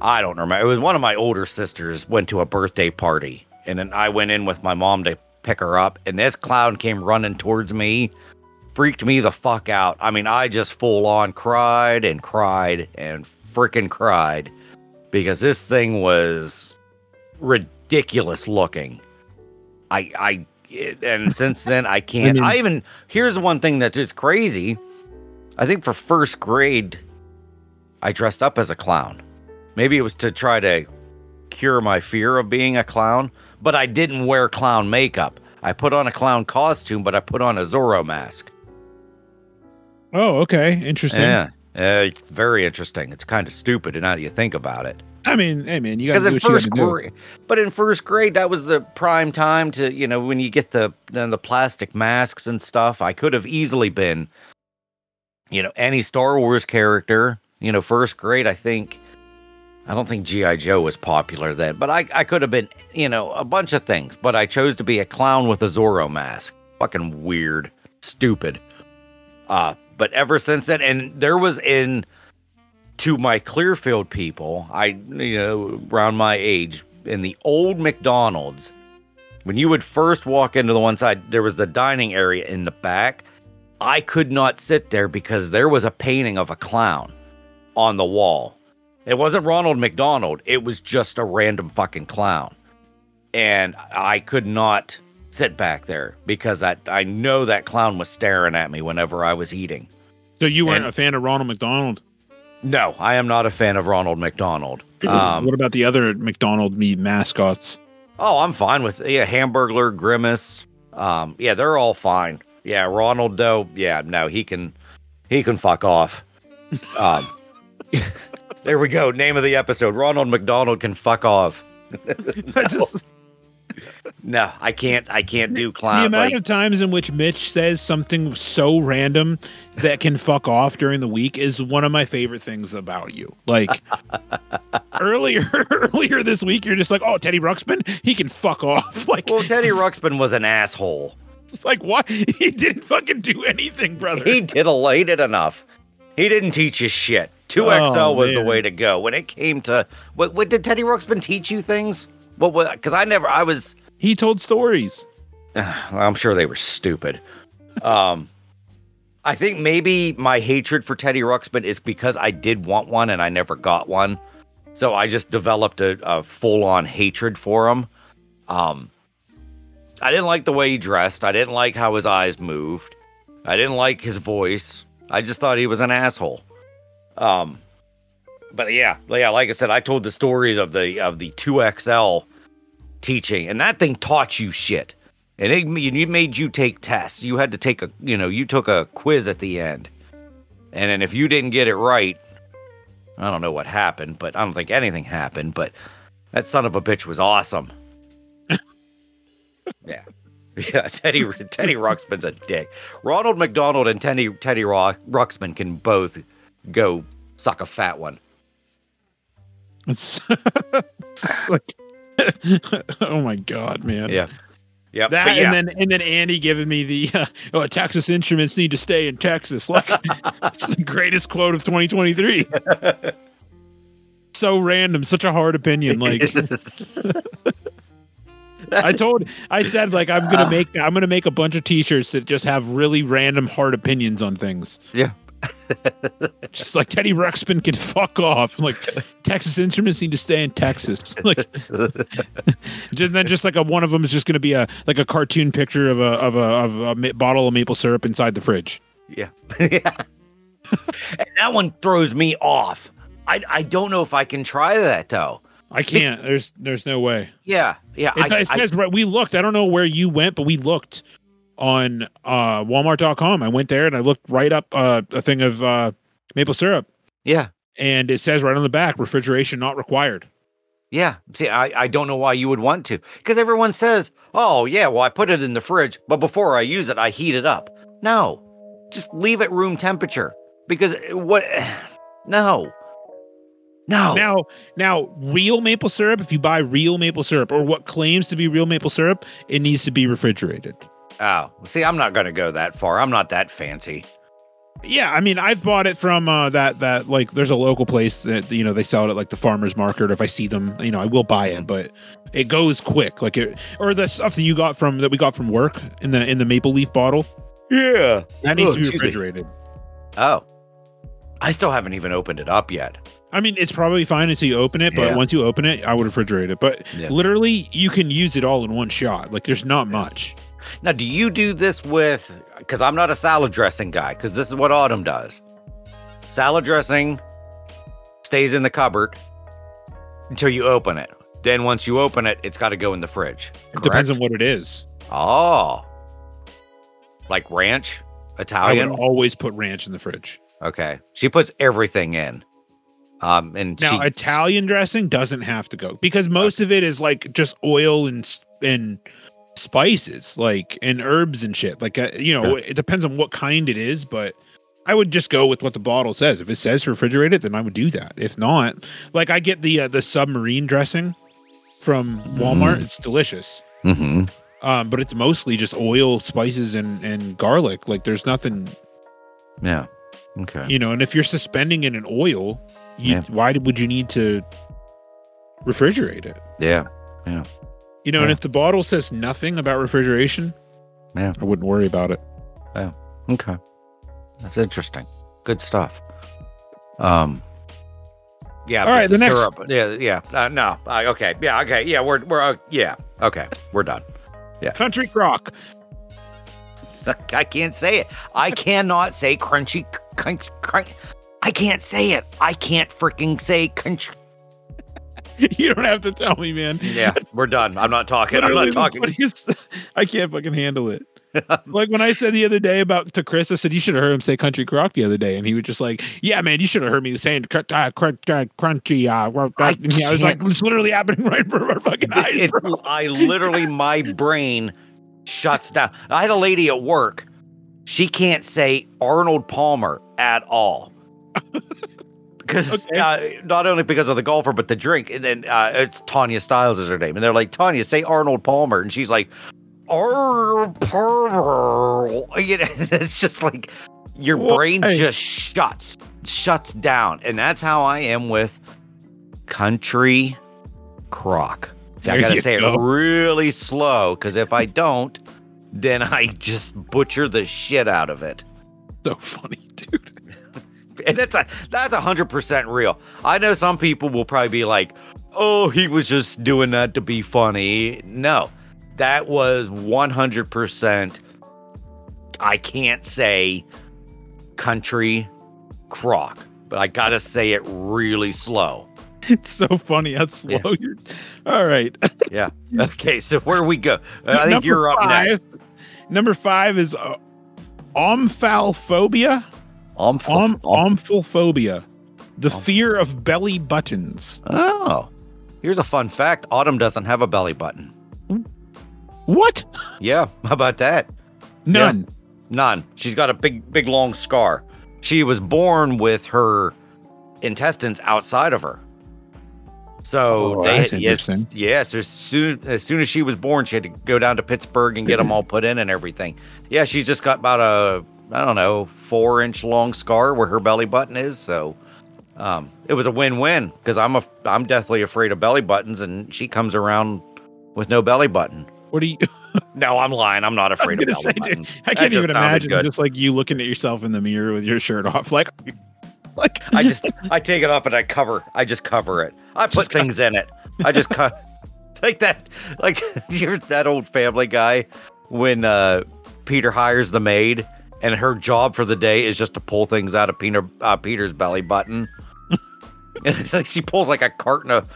I don't remember. It was one of my older sisters went to a birthday party and then I went in with my mom to pick her up and this clown came running towards me freaked me the fuck out. I mean, I just full on cried and cried and freaking cried because this thing was ridiculous looking. I, I, it, and since then I can't. I, mean, I even here's one thing that is crazy. I think for first grade, I dressed up as a clown. Maybe it was to try to cure my fear of being a clown, but I didn't wear clown makeup. I put on a clown costume, but I put on a Zorro mask. Oh, okay. Interesting. Yeah. Uh, it's very interesting. It's kind of stupid, and how do you think about it? I mean, hey man, you got to in first grade. But in first grade, that was the prime time to you know when you get the the plastic masks and stuff. I could have easily been, you know, any Star Wars character. You know, first grade. I think. I don't think GI Joe was popular then, but I I could have been you know a bunch of things. But I chose to be a clown with a Zorro mask. Fucking weird, stupid. Uh, but ever since then, and there was in to my Clearfield people, I you know around my age in the old McDonald's, when you would first walk into the one side, there was the dining area in the back. I could not sit there because there was a painting of a clown on the wall. It wasn't Ronald McDonald, it was just a random fucking clown. And I could not sit back there because I I know that clown was staring at me whenever I was eating. So you weren't and, a fan of Ronald McDonald? No, I am not a fan of Ronald McDonald. Um, what about the other McDonald meat mascots? Oh, I'm fine with yeah, Hamburglar, Grimace. Um, yeah, they're all fine. Yeah, Ronald though, yeah, no, he can he can fuck off. Um, there we go. Name of the episode: Ronald McDonald can fuck off. I just no, I can't. I can't do clown. The amount like, of times in which Mitch says something so random that can fuck off during the week is one of my favorite things about you. Like earlier, earlier this week, you're just like, "Oh, Teddy Ruxpin, he can fuck off." Like, well, Teddy Ruxpin was an asshole. Like, what? He didn't fucking do anything, brother. He did it enough. He didn't teach you shit. Two XL oh, was man. the way to go when it came to what. What did Teddy Ruxpin teach you things? What? Because I never. I was he told stories. I'm sure they were stupid. Um, I think maybe my hatred for Teddy Ruxpin is because I did want one and I never got one. So I just developed a, a full on hatred for him. Um, I didn't like the way he dressed. I didn't like how his eyes moved. I didn't like his voice. I just thought he was an asshole. Um, but yeah, yeah, like I said, I told the stories of the of the two XL teaching, and that thing taught you shit. And it, it made you take tests. You had to take a, you know, you took a quiz at the end. And then if you didn't get it right, I don't know what happened, but I don't think anything happened. But that son of a bitch was awesome. yeah. Yeah, Teddy Teddy Ruxpin's a dick. Ronald McDonald and Teddy Teddy Rock, Ruxpin can both go suck a fat one. It's, it's like oh my god, man. Yeah. Yeah, that yeah. and then and then Andy giving me the uh, oh Texas Instruments need to stay in Texas. Like it's the greatest quote of 2023. so random, such a hard opinion. Like I told, I said like I'm gonna make I'm gonna make a bunch of T-shirts that just have really random hard opinions on things. Yeah, just like Teddy Ruxpin can fuck off. Like Texas Instruments need to stay in Texas. Like just, then just like a one of them is just going to be a like a cartoon picture of a of a of a ma- bottle of maple syrup inside the fridge. Yeah. yeah. and that one throws me off. I I don't know if I can try that though. I can't. There's there's no way. Yeah, yeah. It, I, it says right. We looked. I don't know where you went, but we looked on uh Walmart.com. I went there and I looked right up uh, a thing of uh, maple syrup, yeah, and it says right on the back, refrigeration not required. yeah. See, I, I don't know why you would want to, because everyone says, "Oh, yeah, well, I put it in the fridge, but before I use it, I heat it up." No, just leave it room temperature, because what? No, no. Now, now, real maple syrup. If you buy real maple syrup or what claims to be real maple syrup, it needs to be refrigerated. Oh, see, I'm not going to go that far. I'm not that fancy. Yeah, I mean, I've bought it from uh, that that like there's a local place that you know they sell it at like the farmers market. If I see them, you know, I will buy it, but it goes quick. Like it or the stuff that you got from that we got from work in the in the maple leaf bottle Yeah. that needs Oh, to be refrigerated. Oh, I still haven't even opened it up yet. I mean, it's probably fine until you open it, but Yeah. once you open it, I would refrigerate it. But Yeah. literally, you can use it all in one shot. Like there's not much. Now, do you do this with? Because I'm not a salad dressing guy. Because this is what Autumn does. Salad dressing stays in the cupboard until you open it. Then once you open it, it's got to go in the fridge. It depends on what it is. Oh, like ranch, Italian. I would always put ranch in the fridge. Okay, she puts everything in. Um, and Now, she, Italian dressing doesn't have to go because most of it is like just oil and and spices, like and herbs and shit. Like uh, you know, it depends on what kind it is, but I would just go with what the bottle says. If it says refrigerated, then I would do that. If not, like I get the uh, the submarine dressing from Walmart. Mm. It's delicious. Mhm. Um, but it's mostly just oil, spices, and and garlic. Like there's nothing, yeah, okay, you know. And if you're suspending it in oil, you, Yeah. why would you need to refrigerate it? Yeah, yeah, You know, and if the bottle says nothing about refrigeration, Yeah. I wouldn't worry about it. okay. That's interesting. Good stuff. Um. Yeah. All right, the next- syrup. Yeah, yeah. Uh, no. Uh, okay. Yeah. Okay. Yeah. We're we're uh, yeah. Okay. We're done. Yeah. Country crock. I can't say it. I cannot say crunchy crunch crunch. I can't say it. I can't freaking say country. you don't have to tell me, man. Yeah, we're done. I'm not talking. I'm not talking. funniest- I can't fucking handle it. like when I said the other day about to Chris, I said you should have heard him say country crock the other day, and he was just like, "Yeah, man, you should have heard me saying cr- uh, cr- uh, crunchy." Uh, uh, I and I was like, "It's literally happening right in front of our fucking eyes." It- bro." I literally, my brain shuts down. I had a lady at work. She can't say Arnold Palmer at all. Because Okay. uh, not only because of the golfer, but the drink, and then uh, it's Tanya Styles is her name, and they're like Tanya, say Arnold Palmer, and she's like Arnold Palmer. You know, it's just like your Well, brain hey. just shuts shuts down, and that's how I am with country crock. I gotta say go. it really slow because if I don't, then I just butcher the shit out of it. so funny, dude. And that's a that's a hundred percent real. I know some people will probably be like, "Oh, he was just doing that to be funny." No, that was one hundred percent. I can't say country crock, but I gotta say it really slow. It's so funny how slow Yeah. you're. All right. Yeah. Okay, so where we go? I think Number you're up five, next. Number five is uh, omphalphobia. Om- Om- om- the Om- fear of belly buttons. Oh, here's a fun fact: Autumn doesn't have a belly button. What? Yeah, how about that? None. None. She's got a big, big, long scar. She was born with her intestines outside of her. So Oh, they, yes, yes. As soon as soon as she was born, she had to go down to Pittsburgh and get them all put in and everything. Yeah, she's just got about a I don't know four inch long scar where her belly button is. So um, it was a win win because I'm a I'm deathly afraid of belly buttons, and she comes around with no belly button. What do you? No, I'm lying. I'm not afraid of gonna belly say, buttons. I can't even imagine good. just like you looking at yourself in the mirror with your shirt off, like, like I just I take it off and I cover. I just cover it. I put co- things in it. I just cut like that. Like you're that old Family Guy when uh, Peter hires the maid and her job for the day is just to pull things out of Peter uh, Peter's belly button. and it's like she pulls like a carton of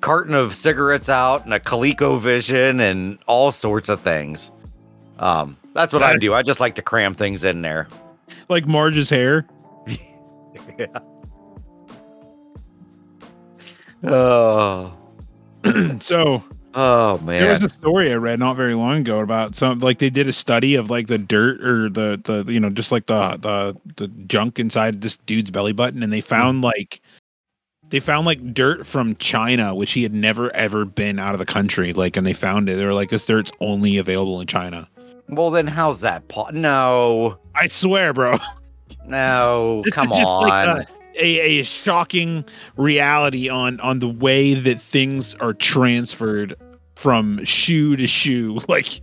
carton of cigarettes out and a ColecoVision and all sorts of things. Um, that's what I do. I just like to cram things in there. Like Marge's hair. yeah. Oh, so oh man, there was a story I read not very long ago about some like they did a study of like the dirt or the the you know just like the the the junk inside this dude's belly button and they hmm. found like they found like dirt from China which he had never ever been out of the country like and they found it they were like this dirt's only available in China. well, then how's that? Po- no, I swear, bro. no, This come on. like A, a shocking reality on on the way that things are transferred from shoe to shoe. Like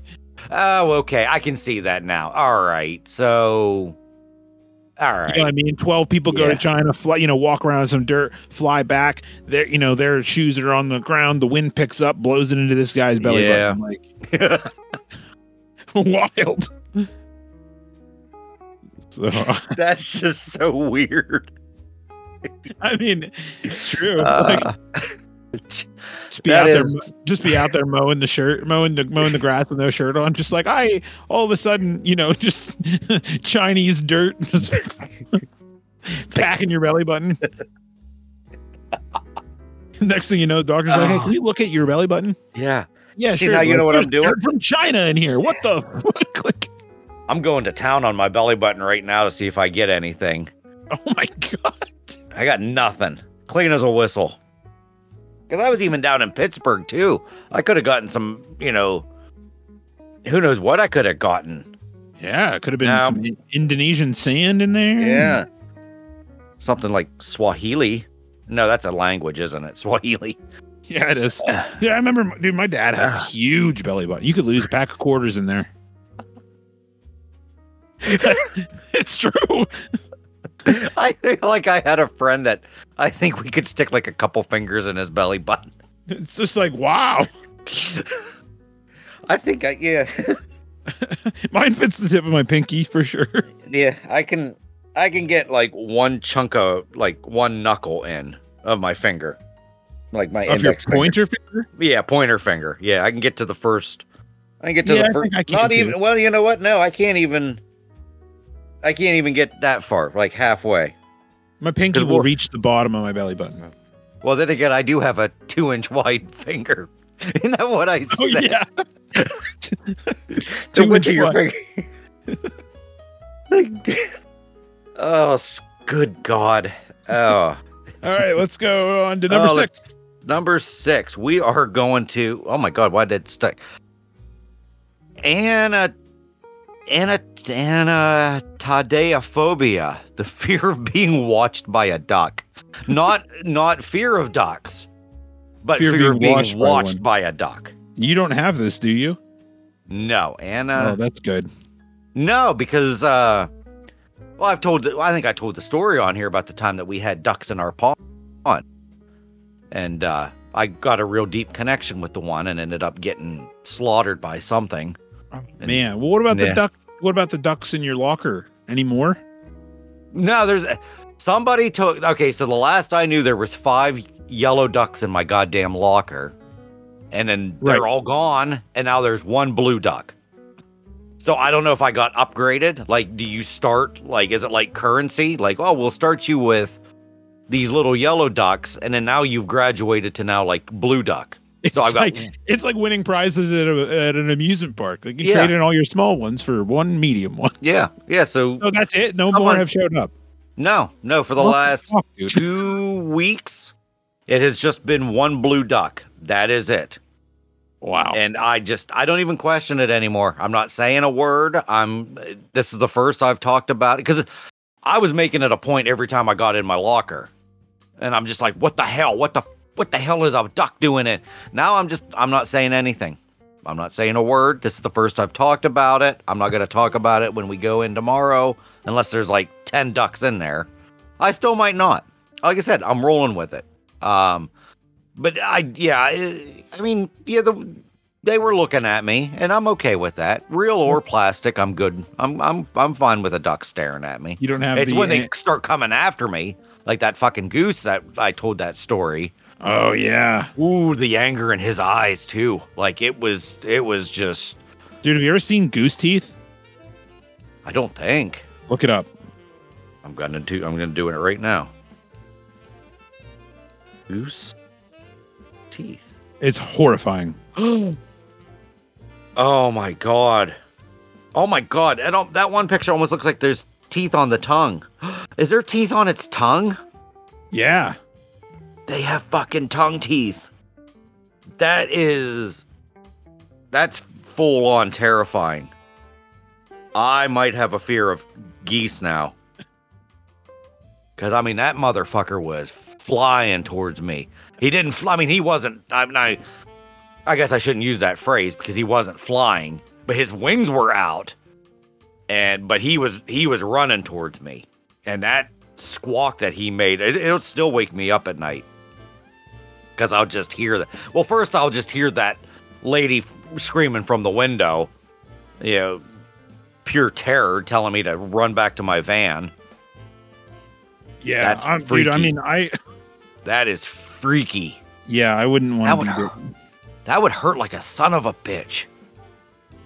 oh, okay. I can see that now. All right. So, all right. You know what I mean? Twelve people go to China, fly, you know, walk around some dirt, fly back. Their, you know, their shoes are on the ground. The wind picks up, blows it into this guy's belly Yeah. button. Like wild. So That's just so weird. I mean, it's true. like, Uh, just be that out there, is- just be out there mowing the shirt, mowing the mowing the grass with no shirt on. Just like I, all of a sudden, you know, just Chinese dirt, just packing your belly button. Next thing you know, the doctor's like, "Hey, Oh. can ah. you look at your belly button?" yeah. Yeah, See, sure. now you Like, know what "There's I'm doing?" from China in here. What the fuck? Like, I'm going to town on my belly button right now to see if I get anything. oh my god. I got nothing. Clean as a whistle. Because I was even down in Pittsburgh too. I could have gotten some, you know, who knows what I could have gotten. Yeah, it could have been some Indonesian sand in there. Yeah. Something like Swahili. No, that's a language, isn't it? Swahili. Yeah, it is. Yeah, I remember, dude. My dad has a huge belly button. You could lose a pack of quarters in there. it's true. I think like I had a friend that I think we could stick like a couple fingers in his belly button. It's just like wow. I think I yeah. Mine fits the tip of my pinky for sure. Yeah, I can I can get like one chunk of like one knuckle in of my finger. Like my Of index finger. pointer finger. Yeah, pointer finger. Yeah, I can get to the first I can get to Yeah, the first think I can not even well, you know what? No, I can't even I can't even get that far, like halfway. My pinky will reach the bottom of my belly button. Well then again, I do have a two inch wide finger. Isn't that what I Oh said? yeah. Two inch of your finger. Like- oh, good God. Oh. All right, let's go on to number Oh, 6 Number six. We are going to. Oh my God! Why did it stuck? Anna, Anna, Tadeophobia, the fear of being watched by a duck. Not, not fear of ducks, but fear, of being watched, watched by, by a duck. You don't have this, do you? No, Anna. oh, that's good. No, because uh well I've told I think I told the story on here about the time that we had ducks in our pond. And uh I got a real deep connection with the one and ended up getting slaughtered by something. And- Man, well, what about the Yeah. duck? What about the ducks in your locker? anymore? No, there's somebody took okay, so the last I knew there was five yellow ducks in my goddamn locker. And then they're Right. all gone and now there's one blue duck. So I don't know if I got upgraded. Like, do you start like is it like currency? Like, oh, we'll start you with these little yellow ducks, and then now you've graduated to now like blue duck. It's So I've got like it's like winning prizes at, a, at an amusement park. Like you Yeah. trade in all your small ones for one medium one. yeah, yeah. So So that's it. No more have showed up. no, no. For the What last fuck, two weeks, it has just been one blue duck. That is it. Wow. And I just I don't even question it anymore. I'm not saying a word. I'm this is the first I've talked about it because I was making it a point every time I got in my locker. And I'm just like, what the hell? What the what the hell is a duck doing it? Now I'm just I'm not saying anything. I'm not saying a word. This is the first I've talked about it. I'm not gonna talk about it when we go in tomorrow, unless there's like 10 ducks in there. I still might not. Like I said, I'm rolling with it. Um but I, yeah, I, I mean, yeah, the, they were looking at me, and I'm okay with that. Real or plastic, I'm good. I'm, I'm, I'm fine with a duck staring at me. you don't have It's when they start coming after me, like that fucking goose that I told that story. Oh yeah, Ooh, the anger in his eyes too. Like it was, it was just. dude. Have you ever seen Goose Teeth? I don't think Look it up. I'm gonna do. I'm gonna do it right now. Goose teeth. It's horrifying. oh my god. Oh my god. That, one picture almost looks like there's teeth on the tongue. Is there teeth on its tongue? Yeah. They have fucking tongue teeth. That is. That's full on terrifying. I might have a fear of geese now. Because, I mean, that motherfucker was flying towards me. He didn't fly. I mean, he wasn't. I mean, I, I guess I shouldn't use that phrase because he wasn't flying, but his wings were out. And, but he was, he was running towards me. And that squawk that he made, it, it'll still wake me up at night because I'll just hear that. Well, first I'll just hear that lady f- screaming from the window, you know, pure terror, telling me to run back to my van. Yeah. That's I'm- dude. I mean, I. That is freaky. Yeah, I wouldn't want That would to. hurt. That would hurt like a son of a bitch.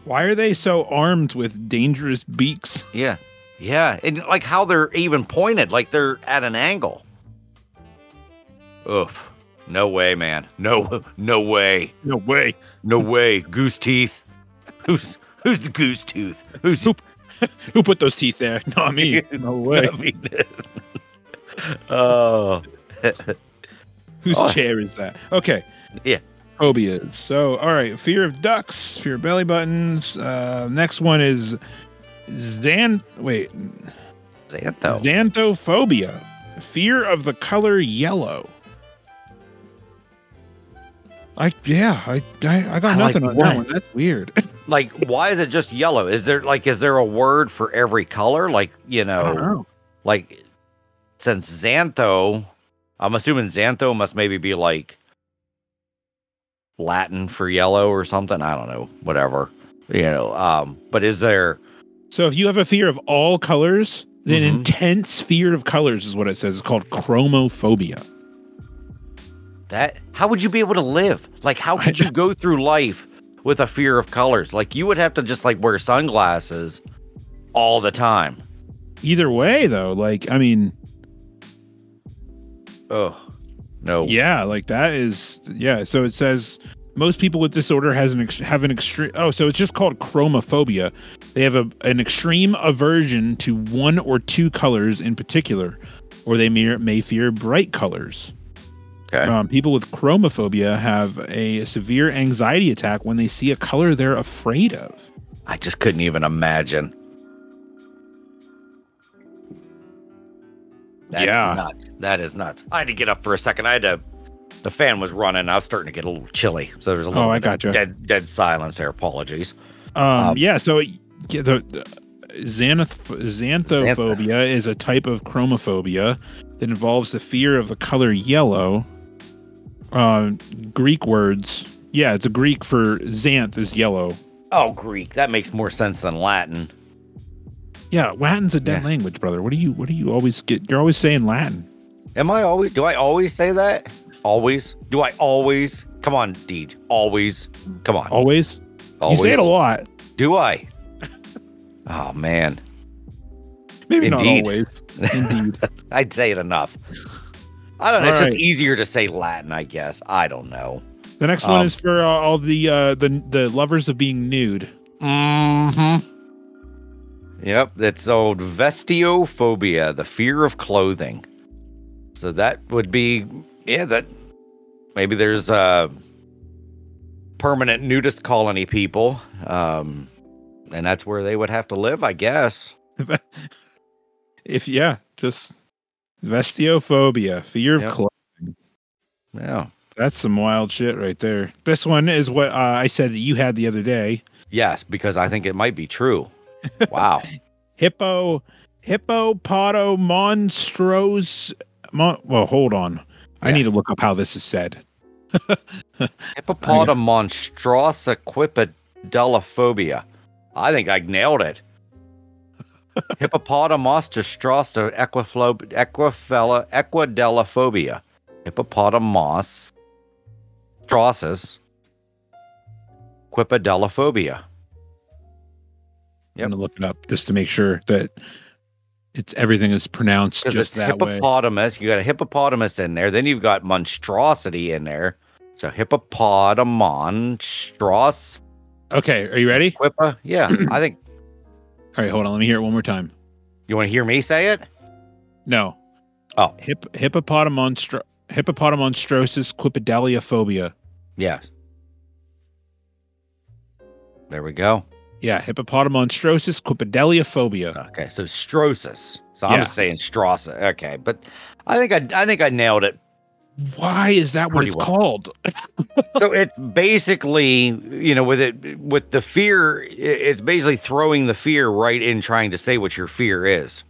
Why are they so armed with dangerous beaks? Yeah, yeah, and like how they're even pointed, like they're at an angle. Oof. No way, man. No, no way. No way. No way. Goose teeth. Who's who's the goose tooth? Who's Who- Who put those teeth there? Not me. No way. I mean, oh, Whose Oh. chair is that? Okay. Yeah. Phobias. So, all right. Fear of ducks, fear of belly buttons. Uh, next one is Zan. Wait. Xantho. Xanthophobia. Fear of the color yellow. I yeah, I I, I got I like nothing on what? that one. That's weird. Like, why is it just yellow? Is there like, is there a word for every color? Like, you know, know. like since xantho, I'm assuming xantho must maybe be like Latin for yellow or something. I don't know. Whatever. You know. Um. But is there? So if you have a fear of all colors, then Mhm. intense fear of colors is what it says. It's called chromophobia. That how would you be able to live? Like how could you go through life with a fear of colors? Like you would have to just like wear sunglasses all the time. Either way, though, like I mean, Oh. No. yeah, like that is yeah. So it says most people with disorder has an ex- have an extreme. Oh, so it's just called chromophobia. They have a an extreme aversion to one or two colors in particular, or they may may fear bright colors. Okay. Um, people with chromophobia have a severe anxiety attack when they see a color they're afraid of. I just couldn't even imagine. That's Yeah. nuts. That is nuts. I had to get up for a second. I had to. The fan was running. I was starting to get a little chilly, so there's a little Oh, I of gotcha. dead dead silence there. Apologies. Um, Um, yeah, so the, the xanth- xanthophobia is a type of chromophobia that involves the fear of the color yellow. Uh, Greek words, yeah, it's a Greek for xanth is yellow. Oh, Greek. That makes more sense than Latin. Yeah, Latin's a dead Yeah. language, brother. What do you what do you always get? You're always saying Latin. Am I always? Do I always say that? Always? Do I always? Come on, Deej. Always. Come on. Always. always. You say it a lot. Do I? oh man, Maybe Indeed. not always. Indeed. I'd say it enough. I don't know. It's All just easier to say Latin, I guess. I don't know. The next one Um, is for uh, all the uh, the the lovers of being nude. Mm-hmm. Yep, that's old vestiophobia, the fear of clothing. So that would be, yeah, that maybe there's a permanent nudist colony people, um, and that's where they would have to live, I guess. if yeah, just vestiophobia, fear of Yep. clothes. Yeah. That's some wild shit right there. This one is what uh, I said that you had the other day. Yes, because I think it might be true. Wow. Hippo, hippopotamonstros. Mon- well, hold on. I need to look up how this is said. Hippopotamonstrosiquipedelophobia. I think I nailed it. Hippopotamonstrostrosta equiflo- equifella equidelophobia. hippopotamus, strausus, quipadelophobia. Yep. I'm gonna look it up just to make sure that it's everything is pronounced just it's that way. hippopotamus. You got a hippopotamus in there. Then you've got monstrosity in there. So hippopotamon, strauss, Okay, are you ready? quipa. Yeah, I think All right, hold on. Let me hear it one more time. you want to hear me say it. No. Oh. Hip, hippopotamonstro, hippopotamonstrosis quipedeliophobia. Yes. There we go. Yeah, hippopotamonstrosis quipedeliophobia. Okay, so strosis. So Yeah. I'm saying strauss. Okay, but I think I I think I nailed it. Why is that what it's well. called? so it's basically you know with it with the fear it's basically throwing the fear right in trying to say what your fear is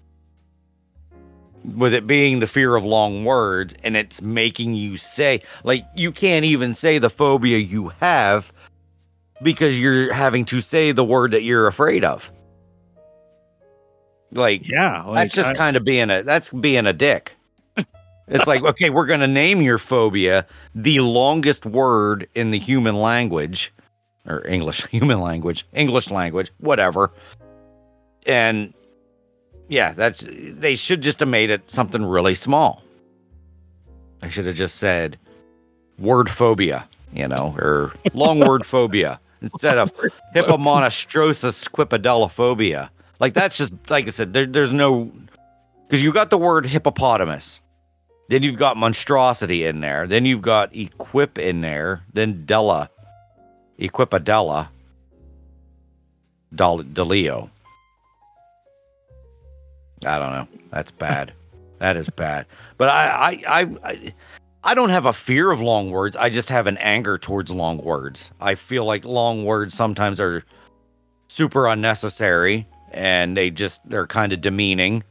with it being the fear of long words and it's making you say like you can't even say the phobia you have because you're having to say the word that you're afraid of like Yeah, like, that's just I- kind of being a that's being a dick. It's like, okay, we're gonna name your phobia the longest word in the human language, or English human language, English language, whatever. And yeah, that's they should just have made it something really small. I should have just said word phobia, you know, or long word phobia instead of hippomonostrosis quipadelophobia. Like that's just like I said, there, there's no because you got the word hippopotamus, then you've got monstrosity in there, then you've got equip in there, then della, equipadella, Dal- delio. I don't know. That's bad. that is bad. But I, I, I, I, I don't have a fear of long words. I just have an anger towards long words. I feel like long words sometimes are super unnecessary and they just they're kind of demeaning.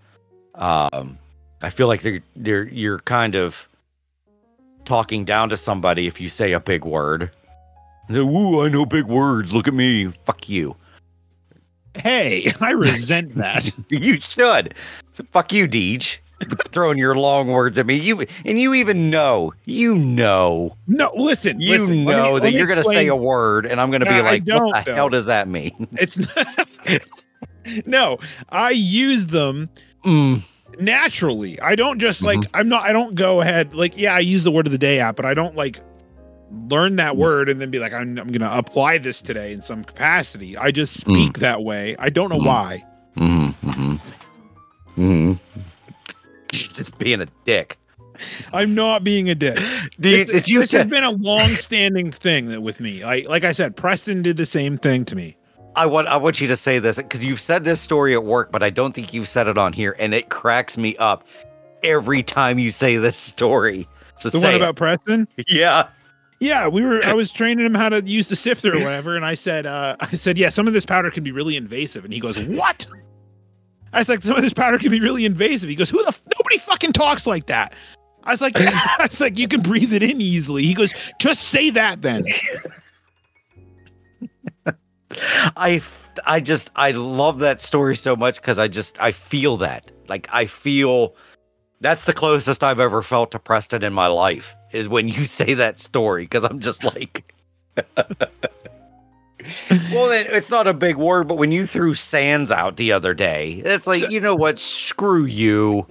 Um, I feel like they're they're you're kind of talking down to somebody if you say a big word. They're, Woo, I know big words. Look at me. Fuck you. hey, I resent that. You should. So fuck you, Deej. Throwing your long words at me. You and you even know. You know. No, listen, You listen, let me- know that you're gonna say a word, and I'm gonna Nah, be like, "What the though. hell does that mean?" It's not, no. I use them Mm, naturally. I don't just Mm-hmm. like I'm not. I don't go ahead like yeah. I use the word of the day app, but I don't like learn Mm. that word and then be like I'm, I'm gonna apply this today in some capacity. I just Mm. speak that way. I don't know why. mm-hmm, mm-hmm, mm-hmm. Just being a dick. I'm not being a dick. Do you, this did you this has been a long-standing thing that with me. Like like I said, Preston did the same thing to me. I want I want you to say this because you've said this story at work, but I don't think you've said it on here, and it cracks me up every time you say this story. So The one it. about Preston. yeah. Yeah, we were. I was training him how to use the sifter or whatever, and I said, uh, I said, yeah, some of this powder can be really invasive, and he goes, what? I was like, some of this powder can be really invasive. He goes, who the? F- Nobody fucking talks like that. I was like, I was like, you can breathe it in easily. He goes, just say that then. I I just I love that story so much because I just I feel that like I feel that's the closest I've ever felt to Preston in my life is when you say that story because I'm just like. well, it, it's not a big word, but when you threw sands out the other day, it's like you know what? Screw you.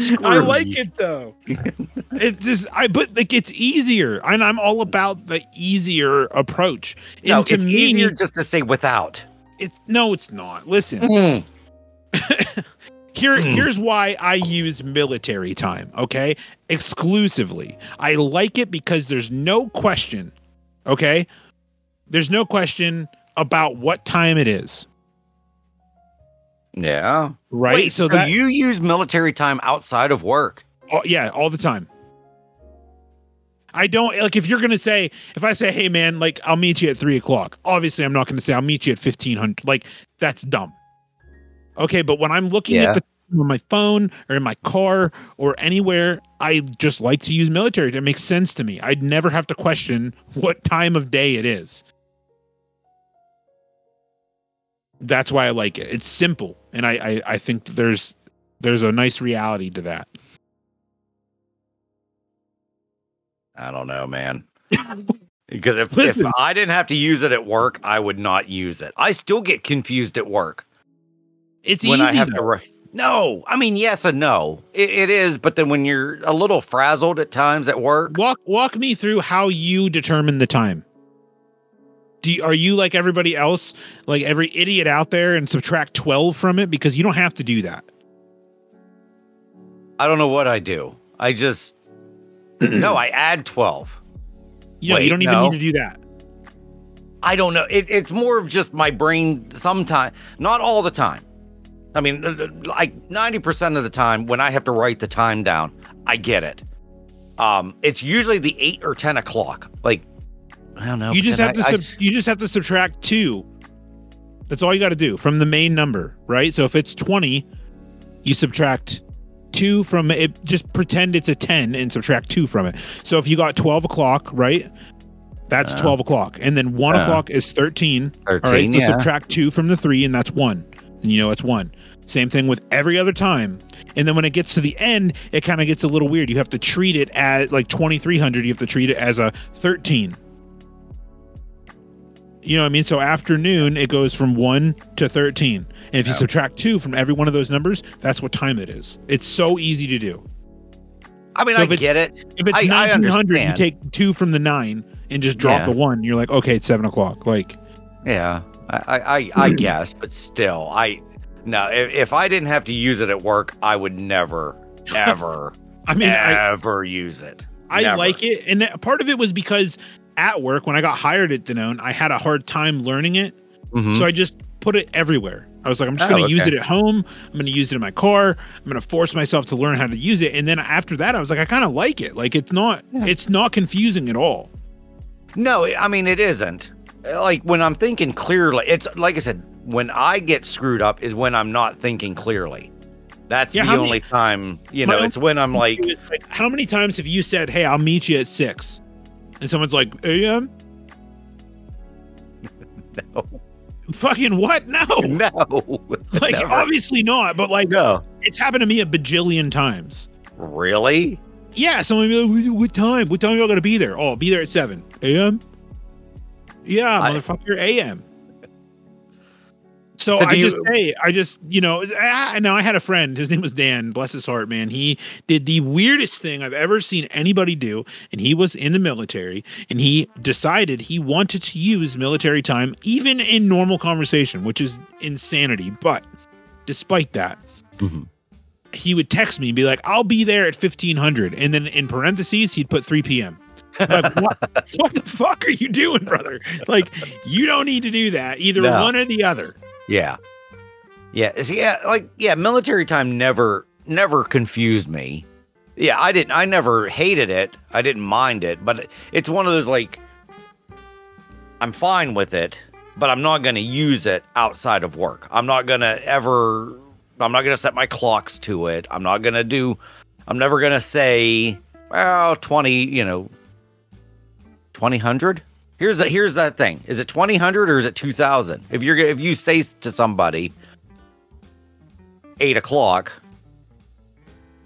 Screw I like it though. It just, I but like it's easier, and I'm all about the easier approach. No, And to it's me, easier just to say without. It's no, it's not. Listen, Mm. Here, Hmm. here's why I use military time, okay? Exclusively. I like it because there's no question, okay? There's no question about what time it is, Yeah. right? Wait, so that, you use military time outside of work. all- yeah, all the time. I don't like if you're gonna say if I say, hey man, like I'll meet you at three o'clock. Obviously, I'm not gonna say I'll meet you at fifteen hundred. Like that's dumb. Okay, but when I'm looking Yeah. at the on my phone or in my car or anywhere, I just like to use military. It makes sense to me. I'd never have to question what time of day it is. That's why I like it. It's simple, and I I, I think there's there's a nice reality to that. I don't know, man. because if, if I didn't have to use it at work, I would not use it. I still get confused at work It's when easy. I have though. to write. No, I mean yes and no. It, it is, but then when you're a little frazzled at times at work, Walk walk me through how you determine the time. Do you, are you like everybody else, like every idiot out there, and subtract twelve from it because you don't have to do that. I don't know what I do. I just no, I add twelve. You Wait, you don't even no. need to do that. I don't know. It, it's more of just my brain. Sometimes, not all the time. I mean, uh, uh, like ninety percent of the time, when I have to write the time down, I get it. Um, it's usually the eight or ten o'clock. Like, I don't know. you just have then to I- sub- you just have to subtract two. That's all you got to do from the main number, right? So if it's twenty, you subtract two from it. Just pretend it's a ten and subtract two from it. So if you got twelve o'clock, right? That's Uh. twelve o'clock, and then one Uh. o'clock is thirteen. I, All right, so yeah. subtract two from the three, and that's one. And you know it's one. Same thing with every other time. And then when it gets to the end, it kind of gets a little weird. You have to treat it as like 2300, you have to treat it as a 13. You know what I mean? So afternoon, it goes from 1 to 13. And if you Yeah. subtract 2 from every one of those numbers, that's what time it is. It's so easy to do. I mean, so I get it. If it's I- I 1900, you take 2 from the 9 and just drop Yeah. the 1. You're like, okay, it's 7 o'clock. Like, Yeah, I, I, I, I guess, but still, I no. If, if I didn't have to use it at work, I would never, ever, I mean, I, ever use it. I Never. like it, and part of it was because at work when I got hired at Danone, I had a hard time learning it, Mhm. so I just put it everywhere. I was like, I'm just Oh, going to use it at home. I'm going to use it in my car. I'm going to force myself to learn how to use it, and then after that, I was like, I kind of like it. Like it's not, Yeah. it's not confusing at all. No, I mean it isn't. Like when I'm thinking clearly, it's like I said, when I get screwed up is when I'm not thinking clearly. That's Yeah, the how many- only time, you know, it's when I'm like, Like, how many times have you said, "Hey, I'll meet you at 6? And someone's like, "A.M." no, Fucking what? No, no, like never. obviously not. But like, no. it's happened to me a bajillion times. Really? Yeah, someone be like, "What- what time? What time y'all gonna be there? Oh, I'll be there at seven a.m. Yeah, I- motherfucker, a.m. So, So I do just say, I just, you know, I, now I had a friend. His name was Dan. Bless his heart, man. He did the weirdest thing I've ever seen anybody do, and he was in the military, and he decided he wanted to use military time even in normal conversation, which is insanity. But despite that, Mhm. he would text me and be like, I'll be there at 1500. And then in parentheses, he'd put 3 p.m. Like, what, what the fuck are you doing, brother? Like, you don't need to do that. Either No. one or the other. Yeah. Yeah. See, yeah, uh, like yeah, military time never never confused me. Yeah, I didn't I never hated it. I didn't mind it, but it's one of those like I'm fine with it, but I'm not going to use it outside of work. I'm not going to ever I'm not going to set my clocks to it. I'm not going to do I'm never going to say well 20, you know 2000 Here's the here's that thing. Is it twenty hundred or is it two thousand? If you're if you say to somebody eight o'clock,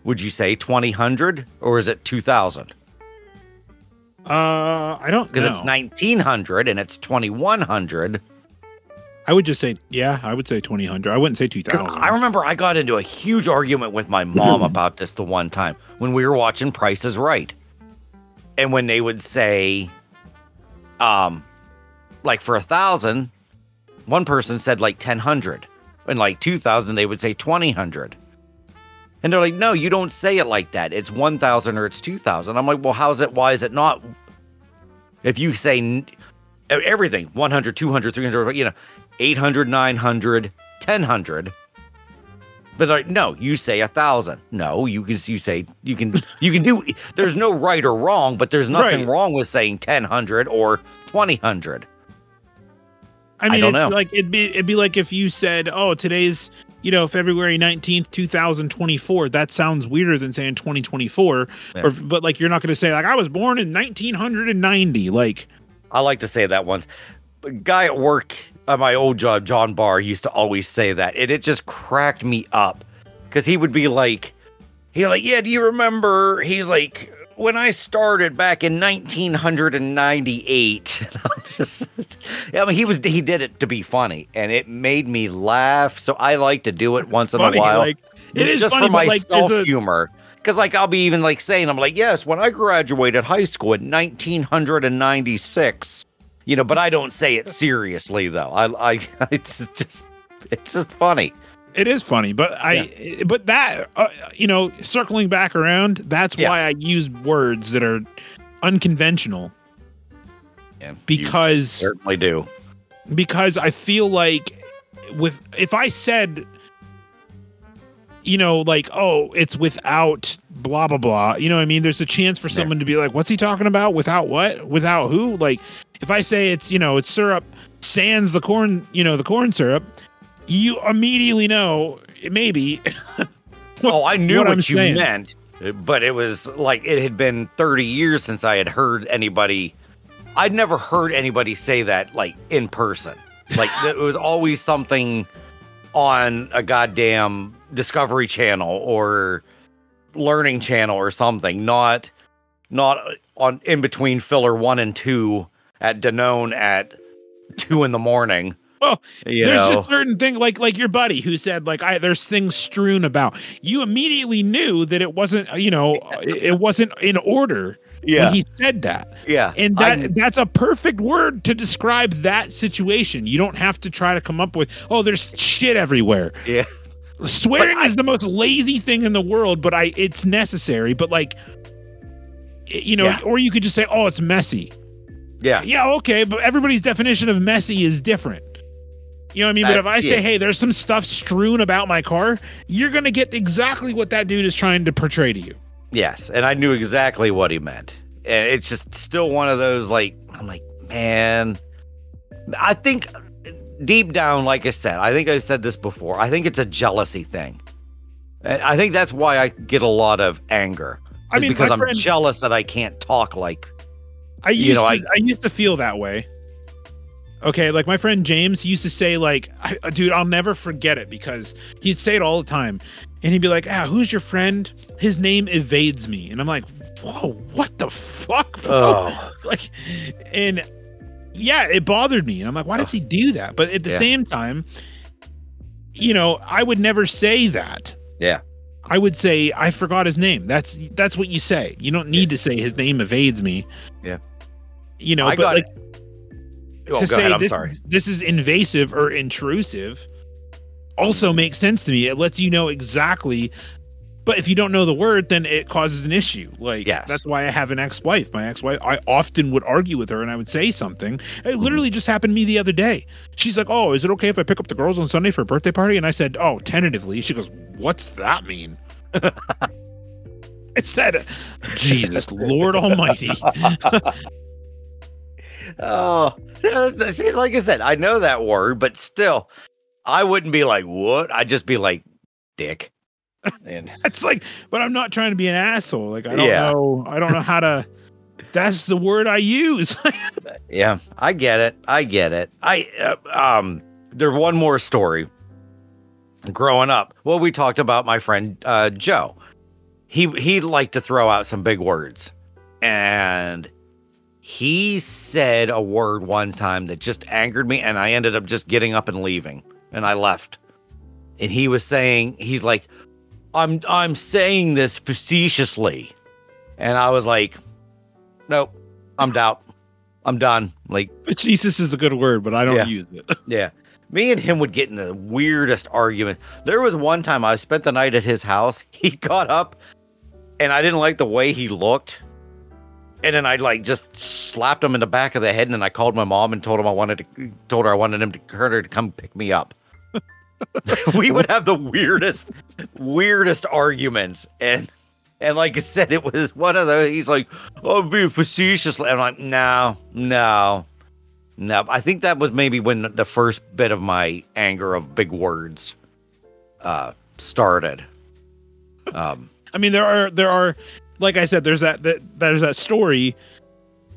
would you say twenty hundred or is it two thousand? Uh, I don't Because it's nineteen hundred and it's twenty one hundred. I would just say, yeah, I would say 2000. I wouldn't say 2000. I remember I got into a huge argument with my mom about this the one time when we were watching Price is Right. And when they would say, um, like for a thousand, one person said like ten hundred. And like two thousand, they would say twenty hundred. And they're like, no, you don't say it like that. It's one thousand or it's two thousand. I'm like, well, how's it? Why is it not? If you say everything 100 200 300 you know 800 900 1000 but like no you say a thousand no you can you say you can you can do there's no right or wrong but there's nothing Right. wrong with saying 1000 or 2000 I mean, don't it's know. like it'd be it'd be like if you said, "Oh, today's you know February nineteenth, two thousand twenty-four." That sounds weirder than saying twenty twenty-four. Yeah. Or but like you're not going to say like I was born in nineteen hundred and ninety. Like i like to say that once a guy at work at my old job john barr used to always say that and it just cracked me up because he would be like he like yeah do you remember he's like when I started back in 1998, I'm just, I mean, he was he did it to be funny, and it made me laugh. So I like to do it once in a while, like, it is just funny, for my like, self a- humor. Because like I'll be even like saying, I'm like, yes, when I graduated high school in 1996, you know, but I don't say it seriously though. I, I, it's just, it's just funny. It is funny, but I, but that, uh, you know, circling back around, that's Yeah. why I use words that are unconventional Yeah, Because- certainly do. because I feel like with if I said, you know, like, oh, it's without blah blah blah, you know what I mean? There's a chance for Yeah. someone to be like, what's he talking about? Without what? Without who? Like, if I say it's, you know, it's syrup sans the corn, you know, the corn syrup, you immediately know maybe. Oh, I knew what what, you saying. meant, but it was like it had been 30 years since I had heard anybody. I'd never heard anybody say that like in person. Like it was always something on a goddamn Discovery Channel or Learning Channel or something, not not on in between filler one and two at Danone at two in the morning. Well, you there's know, just certain thing like like your buddy who said like I there's things strewn about. You immediately knew that it wasn't you know it wasn't in order yeah, when he said that. yeah, And I- that that's a perfect word to describe that situation. You don't have to try to come up with oh there's shit everywhere. yeah. Swearing I- is the most lazy thing in the world, but I it's necessary. But like you know, Yeah. or you could just say oh it's messy. Yeah, Yeah, okay, but everybody's definition of messy is different. You know what I mean? but That- if I say, yeah. hey, there's some stuff strewn about my car, you're going to get exactly what that dude is trying to portray to you. Yes, and I knew exactly what he meant. And it's just still one of those like I'm like, man, I think deep down, like I said, I think I've said this before. I think it's a jealousy thing. And I think that's why I get a lot of anger. I mean, because I'm friend, jealous that I can't talk like I used, you know, to, I- I, used to feel that way. Okay, like my friend James he used to say, like, I, uh, dude, I'll never forget it because he'd say it all the time. And he'd be like, ah, who's your friend? His name evades me. And I'm like, whoa, what the fuck? bro?" oh like and yeah it bothered me and i'm like why does he do that but at the Yeah. same time you know i would never say that Yeah. i would say i forgot his name that's that's what you say you don't need to say his name evades me Yeah. You know I but like it. Oh, to go say ahead. I'm this, sorry. is- this is invasive or intrusive also makes sense to me it lets you know exactly but if you don't know the word then it causes an issue like Yes. that's why i have an ex-wife my ex-wife i often would argue with her and i would say something Mm-hmm. it literally just happened to me the other day she's like oh is it okay if i pick up the girls on sunday for a birthday party and i said oh tentatively she goes what's that mean I said jesus lord almighty Oh, see, like I said, I know that word, but still, I wouldn't be like, what? I'd just be like, dick. And It's like, but I'm not trying to be an asshole. Like I don't Yeah. know. I don't know how to. That's the word I use. yeah, I get it. I get it. I, uh, um, there's one more story. Growing up, well, we talked about my friend uh, Joe. He he liked to throw out some big words, and he said a word one time that just angered me, and I ended up just getting up and leaving, and I left. And he was saying, he's like, I'm I'm saying this facetiously, and I was like, nope, I'm out. I'm done. Like, Jesus is a good word, but I don't Yeah. use it. yeah. Me and him would get in the weirdest argument. There was one time I spent the night at his house. He got up and I didn't like the way he looked. And then I like just slapped him in the back of the head and then I called my mom and told him I wanted to told her I wanted him to her to come pick me up. we would have the weirdest weirdest arguments and and like I said, it was one of those. He's like, "Oh, I'm being facetious." and I'm like, "No, no, no." I think that was maybe when the first bit of my anger of big words uh, started. Um, I mean, there are there are, like I said, there's that, that there's that story.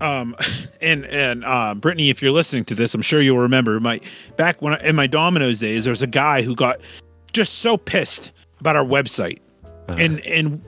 Um, and and uh, Brittany, if you're listening to this, I'm sure you'll remember my back when I, in my Domino's days, there was a guy who got just so pissed about our website, Uh-huh. and and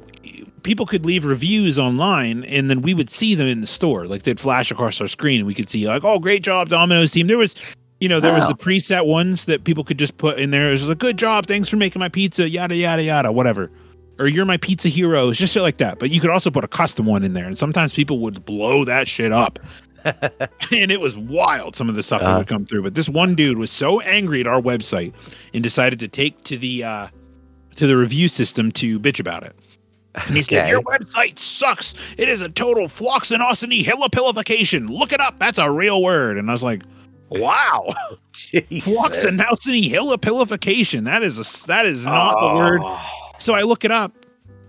people could leave reviews online and then we would see them in the store. Like they'd flash across our screen and we could see like, oh, great job, Domino's team. There was, you know, there was the preset ones that people could just put in there. It was like, good job, thanks for making my pizza, yada yada yada, whatever. Or you're my pizza hero, it's just shit like that. But you could also put a custom one in there, and sometimes people would blow that shit up. and it was wild some of the stuff that Uh. would come through. But this one dude was so angry at our website and decided to take to the uh to the review system to bitch about it. And he said, Your website sucks. It is a total floccinaucinihilipilification. Look it up. That's a real word. And I was like, Wow. Jesus. Floccinaucinihilipilification. That is a that is not the word. So I look it up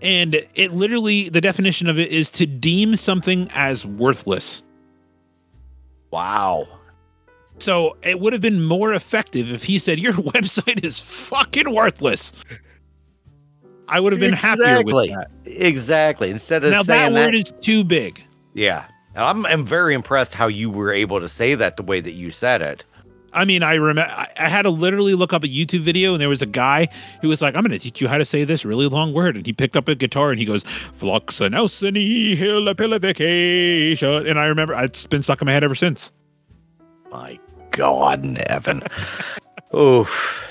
and it literally the definition of it is to deem something as worthless. Wow. So it would have been more effective if he said your website is fucking worthless. I would have been happier Exactly. with that. Exactly. Instead of Now that word is too big. yeah. I'm, I'm very impressed how you were able to say that the way that you said it. I mean, I remember I had to literally look up a YouTube video, and there was a guy who was like, "I'm going to teach you how to say this really long word," and he picked up a guitar and he goes, "Floccinaucinihilipilification," and I remember it's been stuck in my head ever since. My God in heaven. Oof.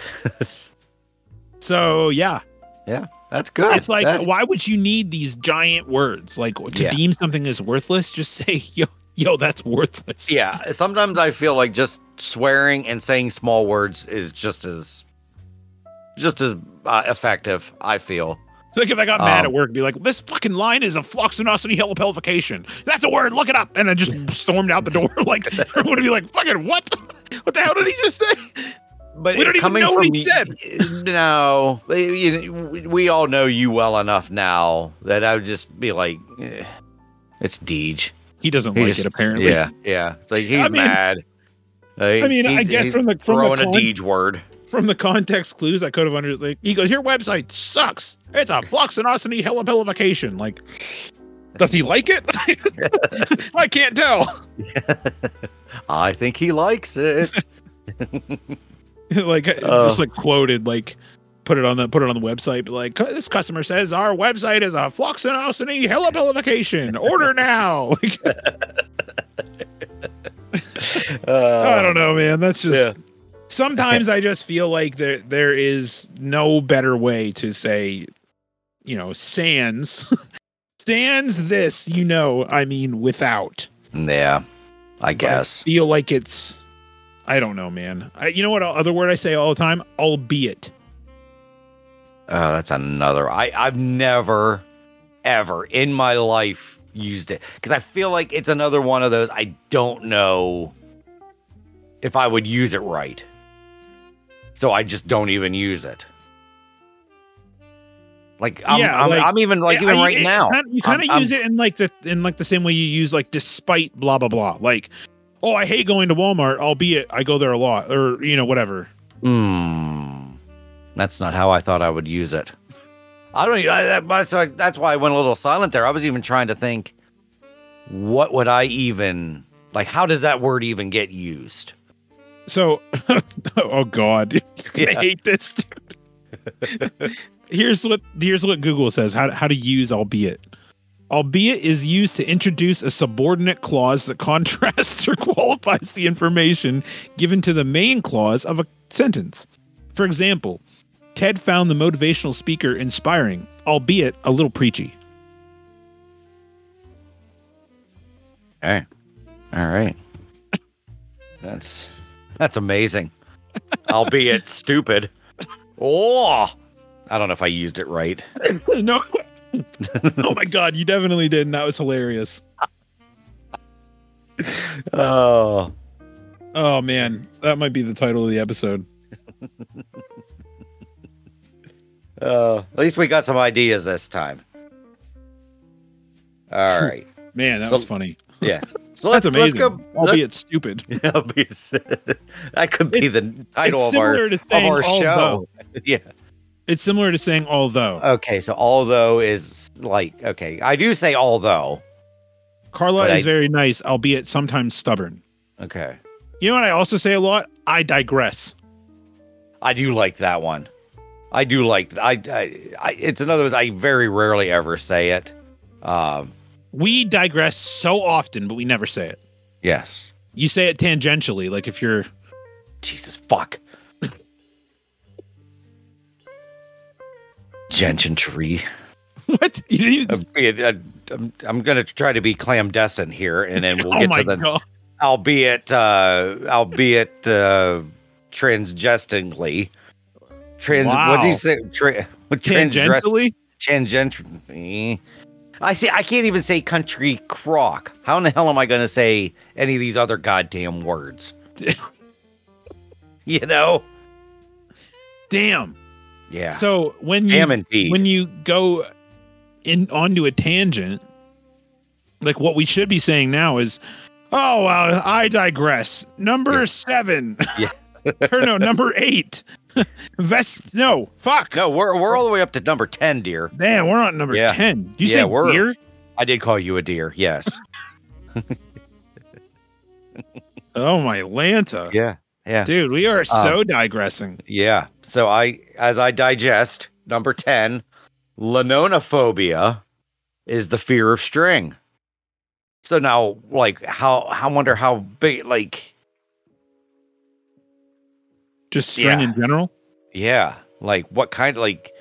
So yeah, yeah, That's good. it's like, That- why would you need these giant words? Like to Yeah. deem something as worthless, just say, "Yo, yo, that's worthless." yeah. Sometimes I feel like just swearing and saying small words is just as just as uh, effective. I feel. Like if I got mad Um, at work, be like, "This fucking line is a floccinaucinihilipilification. That's a word. Look it up." And I just stormed out the door. Like everyone would be like, "Fucking what? What the hell did he just say?" But We don't even coming know what from he y- No, we- we all know you well enough now that I would just be like, eh, "It's Deej." He doesn't He like just- it apparently. Yeah, yeah. It's like he's I mean- mad. Like, I mean, I guess from the- from the throwing a Deej word. From the context clues, I could have understood. Like, he goes, "Your website sucks. It's a flux and floccinaucinihilipilification." Like, does he like it? I can't tell. I think he likes it. like, Oh. just like quoted, like. Put it on the put it on the website. But like this customer says our website is a floccinaucinihilipilification. Order now. Like, uh, I don't know, man. That's just yeah. sometimes I just feel like there there is no better way to say, you know, sans sans this, you know, I mean without. Yeah, I guess. I feel like it's I don't know, man. I, you know what other word I say all the time? Albeit. Oh, that's another. I I've never, ever in my life used it because I feel like it's another one of those. I don't know if I would use it right, so I just don't even use it. Like I'm, Yeah, I'm, like- I'm even like even you- right it- now. you kind I'm- of I'm- use it in like the in like the same way you use like despite blah blah blah. Like, oh, I hate going to Walmart, albeit I go there a lot, or you know, whatever. Hmm. That's not how I thought I would use it. I don't. I, that- that's why. That's why I went a little silent there. I was even trying to think, what would I even like? How does that word even get used? So, oh god, Yeah. hate this. Dude. here's what here's what Google says: how how to use albeit. Albeit is used to introduce a subordinate clause that contrasts or qualifies the information given to the main clause of a sentence. For example, Ted found the motivational speaker inspiring, albeit a little preachy. Hey, all right. That's that's amazing, albeit stupid. Oh, I don't know if I used it right. no. oh my god, you definitely did, and that was hilarious. Oh, Oh man, that might be the title of the episode. uh, at least we got some ideas this time. All right. Man, that So- was funny. Yeah. So That's let's, amazing. let's go. albeit stupid. That could be the title of our of our show. yeah. It's similar to saying although. Okay. So although is like okay, I do say although. Carla is I- very nice, albeit sometimes stubborn. Okay. You know what I also say a lot? I digress. I do like that one. I do like I, I, I it's another I very rarely ever say it. Um, We digress so often, but we never say it. yes. You say it tangentially, like if you're Jesus fuck. Gentian tree. what? You didn't even, uh, I'm, I'm gonna try to be clandestine here, and then we'll oh get to the god! albeit uh albeit uh transgestingly trans what do Wow. you say Tra- transgress Tangentially, i see i can't even say country crock how in the hell am i going to say any of these other goddamn words you know damn. yeah So when you damn indeed when you go in onto a tangent, like what we should be saying now is, oh, uh, I digress. Number Yeah. seven. Yeah. or no, number eight. Vest. No, fuck. no we're, we're all the way up to number 10 dear Man, we're on number Yeah. ten. You Yeah, say we're- deer? i did call you a deer yes Oh my Lanta, yeah yeah dude, we are Um, so digressing. Yeah. So I, as I digest, number 10, linonophobia is the fear of string. So now, like, how, I wonder how big, like, Just string yeah. in general. yeah, like what kind of, like,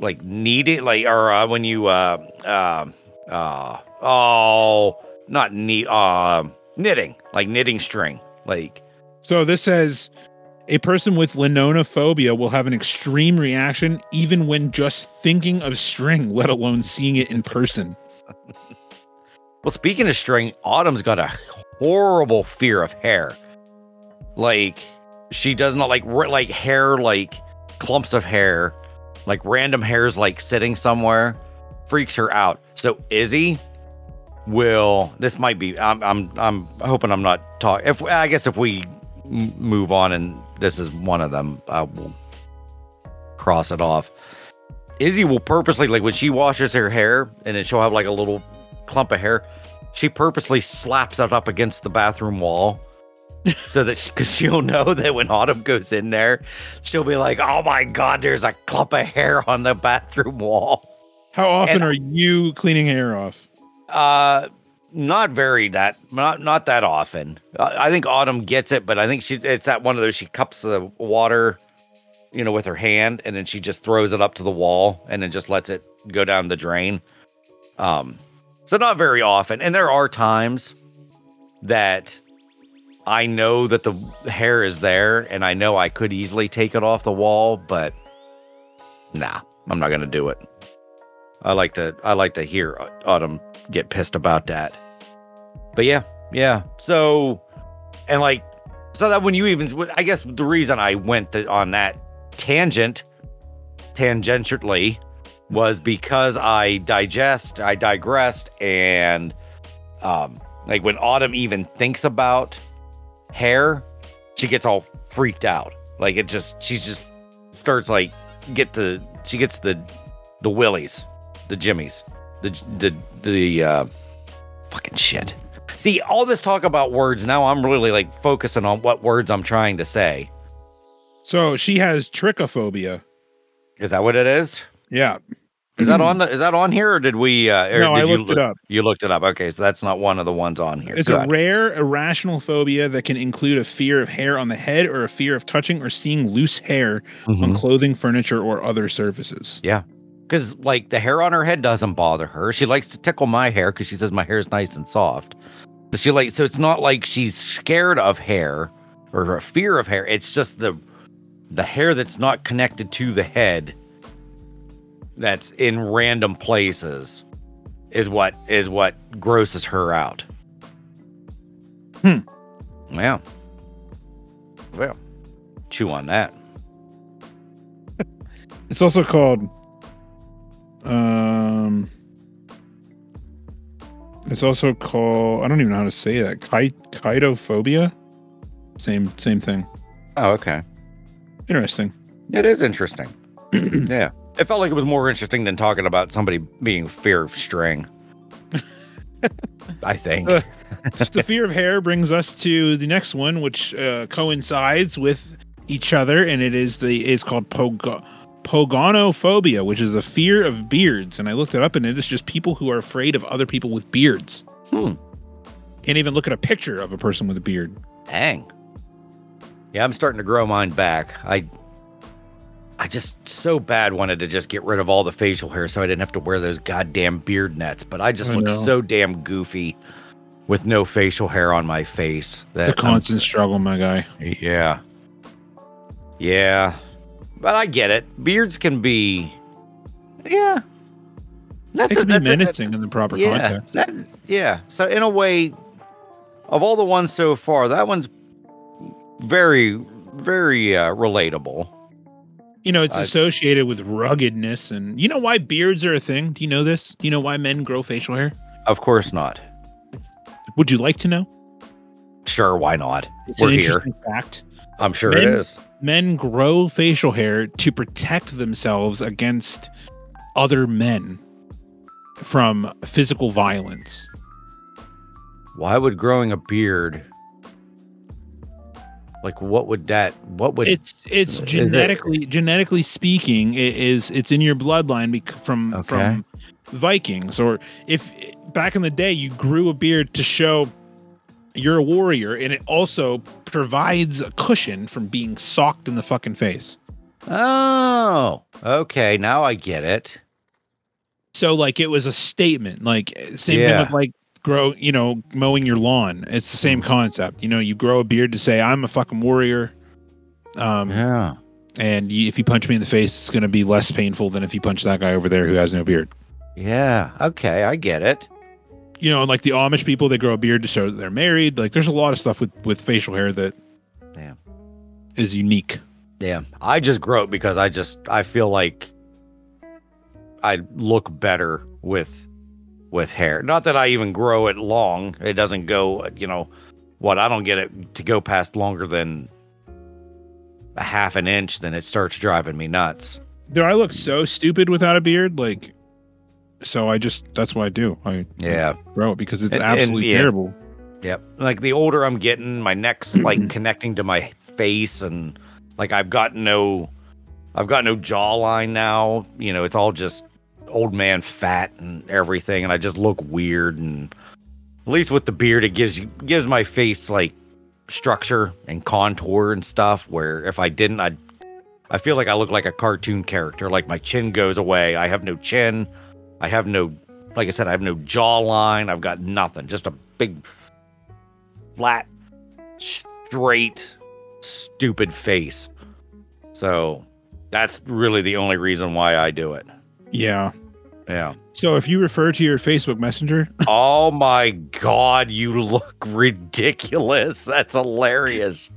like kneading, like, or uh, when you, uh, um, uh, oh, not knee, uh, knitting, like knitting string, like, So this says a person with linonophobia will have an extreme reaction even when just thinking of string, let alone seeing it in person. Well, speaking of string, Autumn's got a horrible fear of hair. Like she does not like like hair, like clumps of hair, like random hairs, like sitting somewhere, freaks her out. So Izzy will. This might be. I'm. I'm. I'm hoping I'm not talking. If I guess if we m- move on and this is one of them, I will cross it off. Izzy will purposely like when she washes her hair and then she'll have like a little clump of hair. She purposely slaps it up against the bathroom wall so that because she'll know that when Autumn goes in there, she'll be like, "Oh my god, there's a clump of hair on the bathroom wall." How often And- are you cleaning hair off? Uh, not very that not not that often. I I think Autumn gets it, but I think she it's that one of those she cups the water, you know, with her hand, and then she just throws it up to the wall, and then just lets it go down the drain. Um, so not very often, and there are times that I know that the hair is there, and I know I could easily take it off the wall, but nah, I'm not gonna do it. I like to I like to hear Autumn get pissed about that. But yeah, yeah. So, and like, so that when you even, I guess the reason I went th- on that tangent, tangentially, was because I digest, I digressed, and um, like when Autumn even thinks about hair, she gets all freaked out. Like it just, she just starts like get the, she gets the, the willies, the jimmies, the the the uh, fucking shit. See, all this talk about words, now I'm really like focusing on what words I'm trying to say. So she has trichophobia. Is that what it is? Yeah. Is that on the, is that on here or did we uh No, did I you looked look- it up. You looked it up. Okay, so that's not one of the ones on here. It's a rare irrational phobia that can include a fear of hair on the head or a fear of touching or seeing loose hair on Mhm. clothing, furniture, or other surfaces. Yeah. Cuz like the hair on her head doesn't bother her. She likes to tickle my hair cuz she says my hair is nice and soft. So she like so it's not like she's scared of hair or a fear of hair. It's just the the hair that's not connected to the head that's in random places is what is what grosses her out. Hmm. Yeah. Well, chew on that. It's also called um it's also called I don't even know how to say that. Chi- Chitophobia? Same same thing. Oh, okay. Interesting. It is interesting. yeah. It felt like it was more interesting than talking about somebody being fear of string. I think. Uh, the fear of hair brings us to the next one, which uh, coincides with each other, and it is the it's called pogo- pogonophobia, which is the fear of beards. And I looked it up, and it is just people who are afraid of other people with beards. Hmm. Can't even look at a picture of a person with a beard. Dang. Yeah, I'm starting to grow mine back. I I just so bad wanted to just get rid of all the facial hair so I didn't have to wear those goddamn beard nets, but I just I look know. so damn goofy with no facial hair on my face. It's a That I'm- constant struggle, my guy. yeah. Yeah. But I get it. Beards can be Yeah. That's be that's menacing in the proper yeah, context. that, yeah. So in a way, of all the ones so far, that one's very, very uh, relatable. You know, it's I- associated with ruggedness, and you know why beards are a thing. Do you know this? Do you know why men grow facial hair? Of course not. Would you like to know? Sure, why not? It's We're an here. interesting fact. I'm sure Men- it is. Men grow facial hair to protect themselves against other men from physical violence. Why would growing a beard? Like, what would that? What would? It's it's Is it- genetically genetically speaking, it is it's in your bloodline bec- from Okay. from Vikings. Or if back in the day you grew a beard to show you're a warrior, and it also provides a cushion from being socked in the fucking face. oh, okay. Now I get it. So like it was a statement. Like same thing with like grow, you know, mowing your lawn. It's the same concept. You know, you grow a beard to say I'm a fucking warrior. Um, Yeah. and you, if you punch me in the face, it's going to be less painful than if you punch that guy over there who has no beard. Yeah. Okay, I get it. You know, like the Amish people, they grow a beard to show that they're married. Like, there's a lot of stuff with with facial hair that yeah. is unique. Yeah, I just grow it because I just I feel like I look better with with hair. Not that I even grow it long. It doesn't go, you know, what I don't get it to go past longer than a half an inch, then it starts driving me nuts. Do I look so stupid without a beard? Like, so I just that's what I do. I Yeah. grow it because it's And- and, absolutely yeah. terrible. Yep. Like the older I'm getting, my neck's like connecting to my face and like I've got no I've got no jawline now. You know, it's all just old man fat and everything and I just look weird and at least with the beard it gives you gives my face like structure and contour and stuff where if I didn't I'd I feel like I look like a cartoon character. Like my chin goes away. I have no chin. I have no like I said, I have no jawline. I've got nothing. Just a big flat, straight, stupid face. So that's really the only reason why I do it. Yeah. Yeah. So if you refer to your Facebook Messenger, oh my God, you look ridiculous. That's hilarious.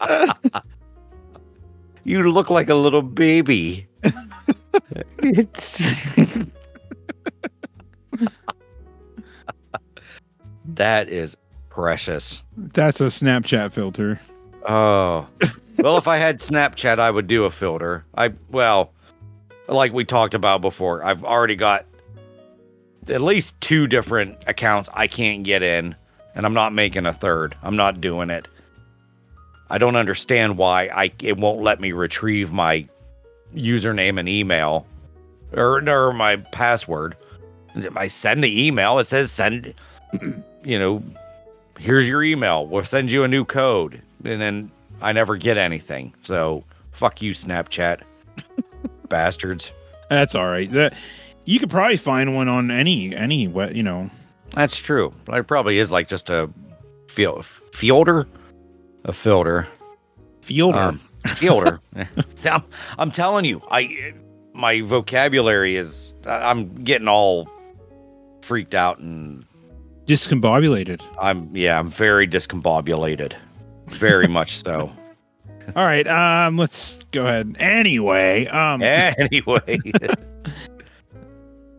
you look like a little baby. it's. that is precious. that's a Snapchat filter. Oh. Well, if I had Snapchat, I would do a filter. I well, like we talked about before, I've already got at least two different accounts I can't get in, and I'm not making a third. I'm not doing it. I don't understand why I it won't let me retrieve my username and email or or my password. I send the email, it says send you know, here's your email. We'll send you a new code. And then I never get anything. So fuck you, Snapchat. Bastards. That's all right. That you could probably find one on any any we- you know. That's true. But it probably is like just a fil- fielder. A filter. Fielder. Um, fielder. I'm, I'm telling you, I my vocabulary is I'm getting all freaked out and discombobulated. I'm yeah, I'm very discombobulated. Very much so. All right, um, let's go ahead. Anyway, um, anyway.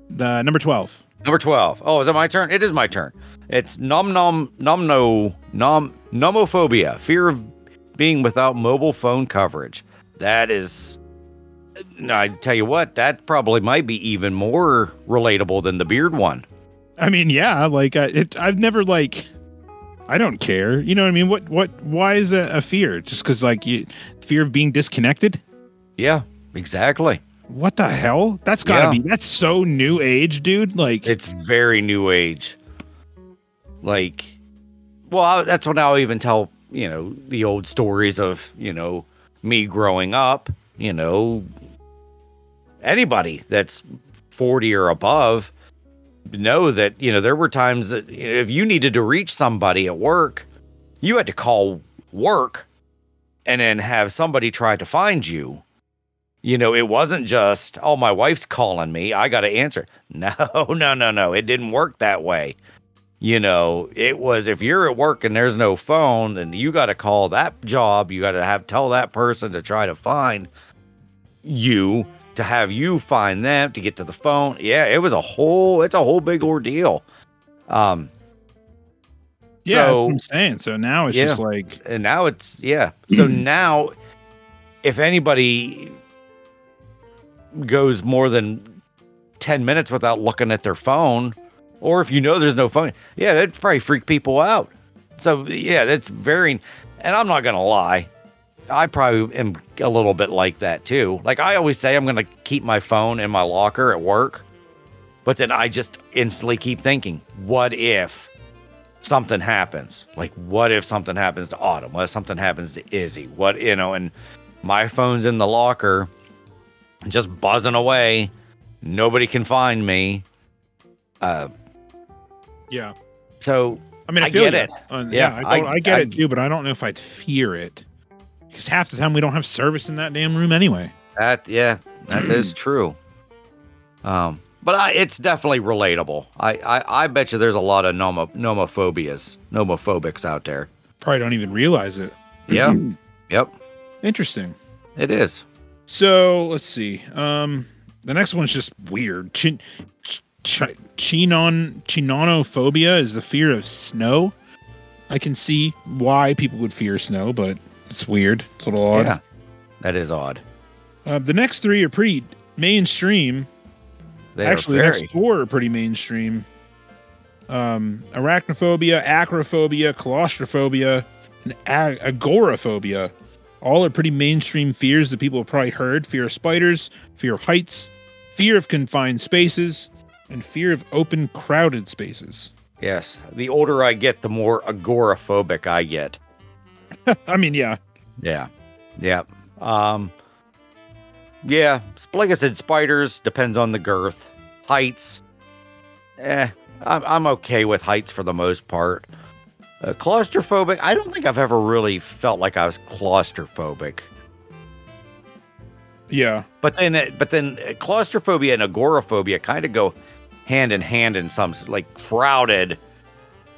the number twelve. Number 12. Oh, is it my turn? It is my turn. It's nom nom nom no nom nomophobia, fear of being without mobile phone coverage. That is no, I tell you what, that probably might be even more relatable than the beard one. I mean, yeah, like I, it, I've never like, I don't care. You know what I mean? What what? Why is it a fear? Just because like you fear of being disconnected? Yeah. exactly. What the hell? That's gotta Yeah. be that's so new age, dude. Like It's very new age. Like, well, I, that's when I'll even tell, you know, the old stories of, you know, me growing up, you know, anybody that's 40 or above know that, you know, there were times that if you needed to reach somebody at work, you had to call work and then have somebody try to find you. You know, it wasn't just, oh, my wife's calling me. I got to answer. No, no, no, no. It didn't work that way. You know, it was if you're at work and there's no phone, then you got to call that job. You got to have tell that person to try to find you, to have you find them to get to the phone. Yeah, it was a whole, it's a whole big ordeal. Um, yeah, so I'm saying. So now it's Yeah. just like and now it's yeah. So now, if anybody goes more than ten minutes without looking at their phone, or if you know there's no phone, yeah, it'd probably freak people out. So yeah, that's varying And I'm not gonna lie, I probably am a little bit like that too. Like I always say, I'm gonna keep my phone in my locker at work, but then I just instantly keep thinking, what if? something happens. Like, what if something happens to Autumn? What if something happens to Izzy? What, you know, and my phone's in the locker, just buzzing away. Nobody can find me. Uh, yeah. so I mean, I, I feel get you. it. Uh, Yeah, yeah, I, I- I get I- it too, but I don't know if I'd fear it because half the time we don't have service in that damn room anyway. that, yeah, that is true. Um, but I, it's definitely relatable. I, I, I bet you there's a lot of nomo, nomophobias, nomophobics out there. Probably don't even realize it. Yeah. Yep, Interesting. it is. So let's see. Um, the next one's just weird. Chin, ch- chinon, chinonophobia is the fear of snow. I can see why people would fear snow, but it's weird. It's a little odd. Yeah, that is odd. Uh, the next three are pretty mainstream. They Actually, the next four are pretty mainstream. Um, arachnophobia, acrophobia, claustrophobia, and ag- agoraphobia. All are pretty mainstream fears that people have probably heard. Fear of spiders, fear of heights, fear of confined spaces, and fear of open, crowded spaces. Yes, the older I get, the more agoraphobic I get. I mean, yeah, Yeah, yeah. Um, yeah. Like I said, spiders depends on the girth. Heights, eh, I'm I'm okay with heights for the most part. Uh, claustrophobic, I don't think I've ever really felt like I was claustrophobic. yeah, But then, uh, but then, uh, claustrophobia and agoraphobia kind of go hand in hand in some like crowded,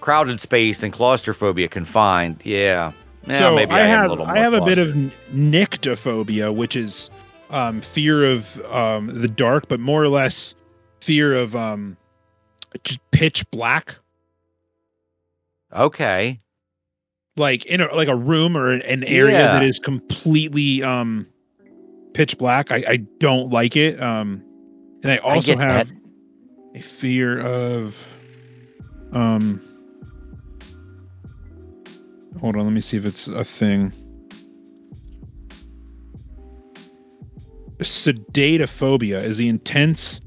crowded space and claustrophobia confined. Yeah. Yeah, so maybe I, am have I have a bit of nyctophobia, which is um, fear of um, the dark, but more or less fear of um, just pitch black. Okay. like in a like a room or an, area Yeah. that is completely um pitch black i i don't like it um and i also get have a fear of um hold on let me see if it's a thing. Sedatophobia is the intense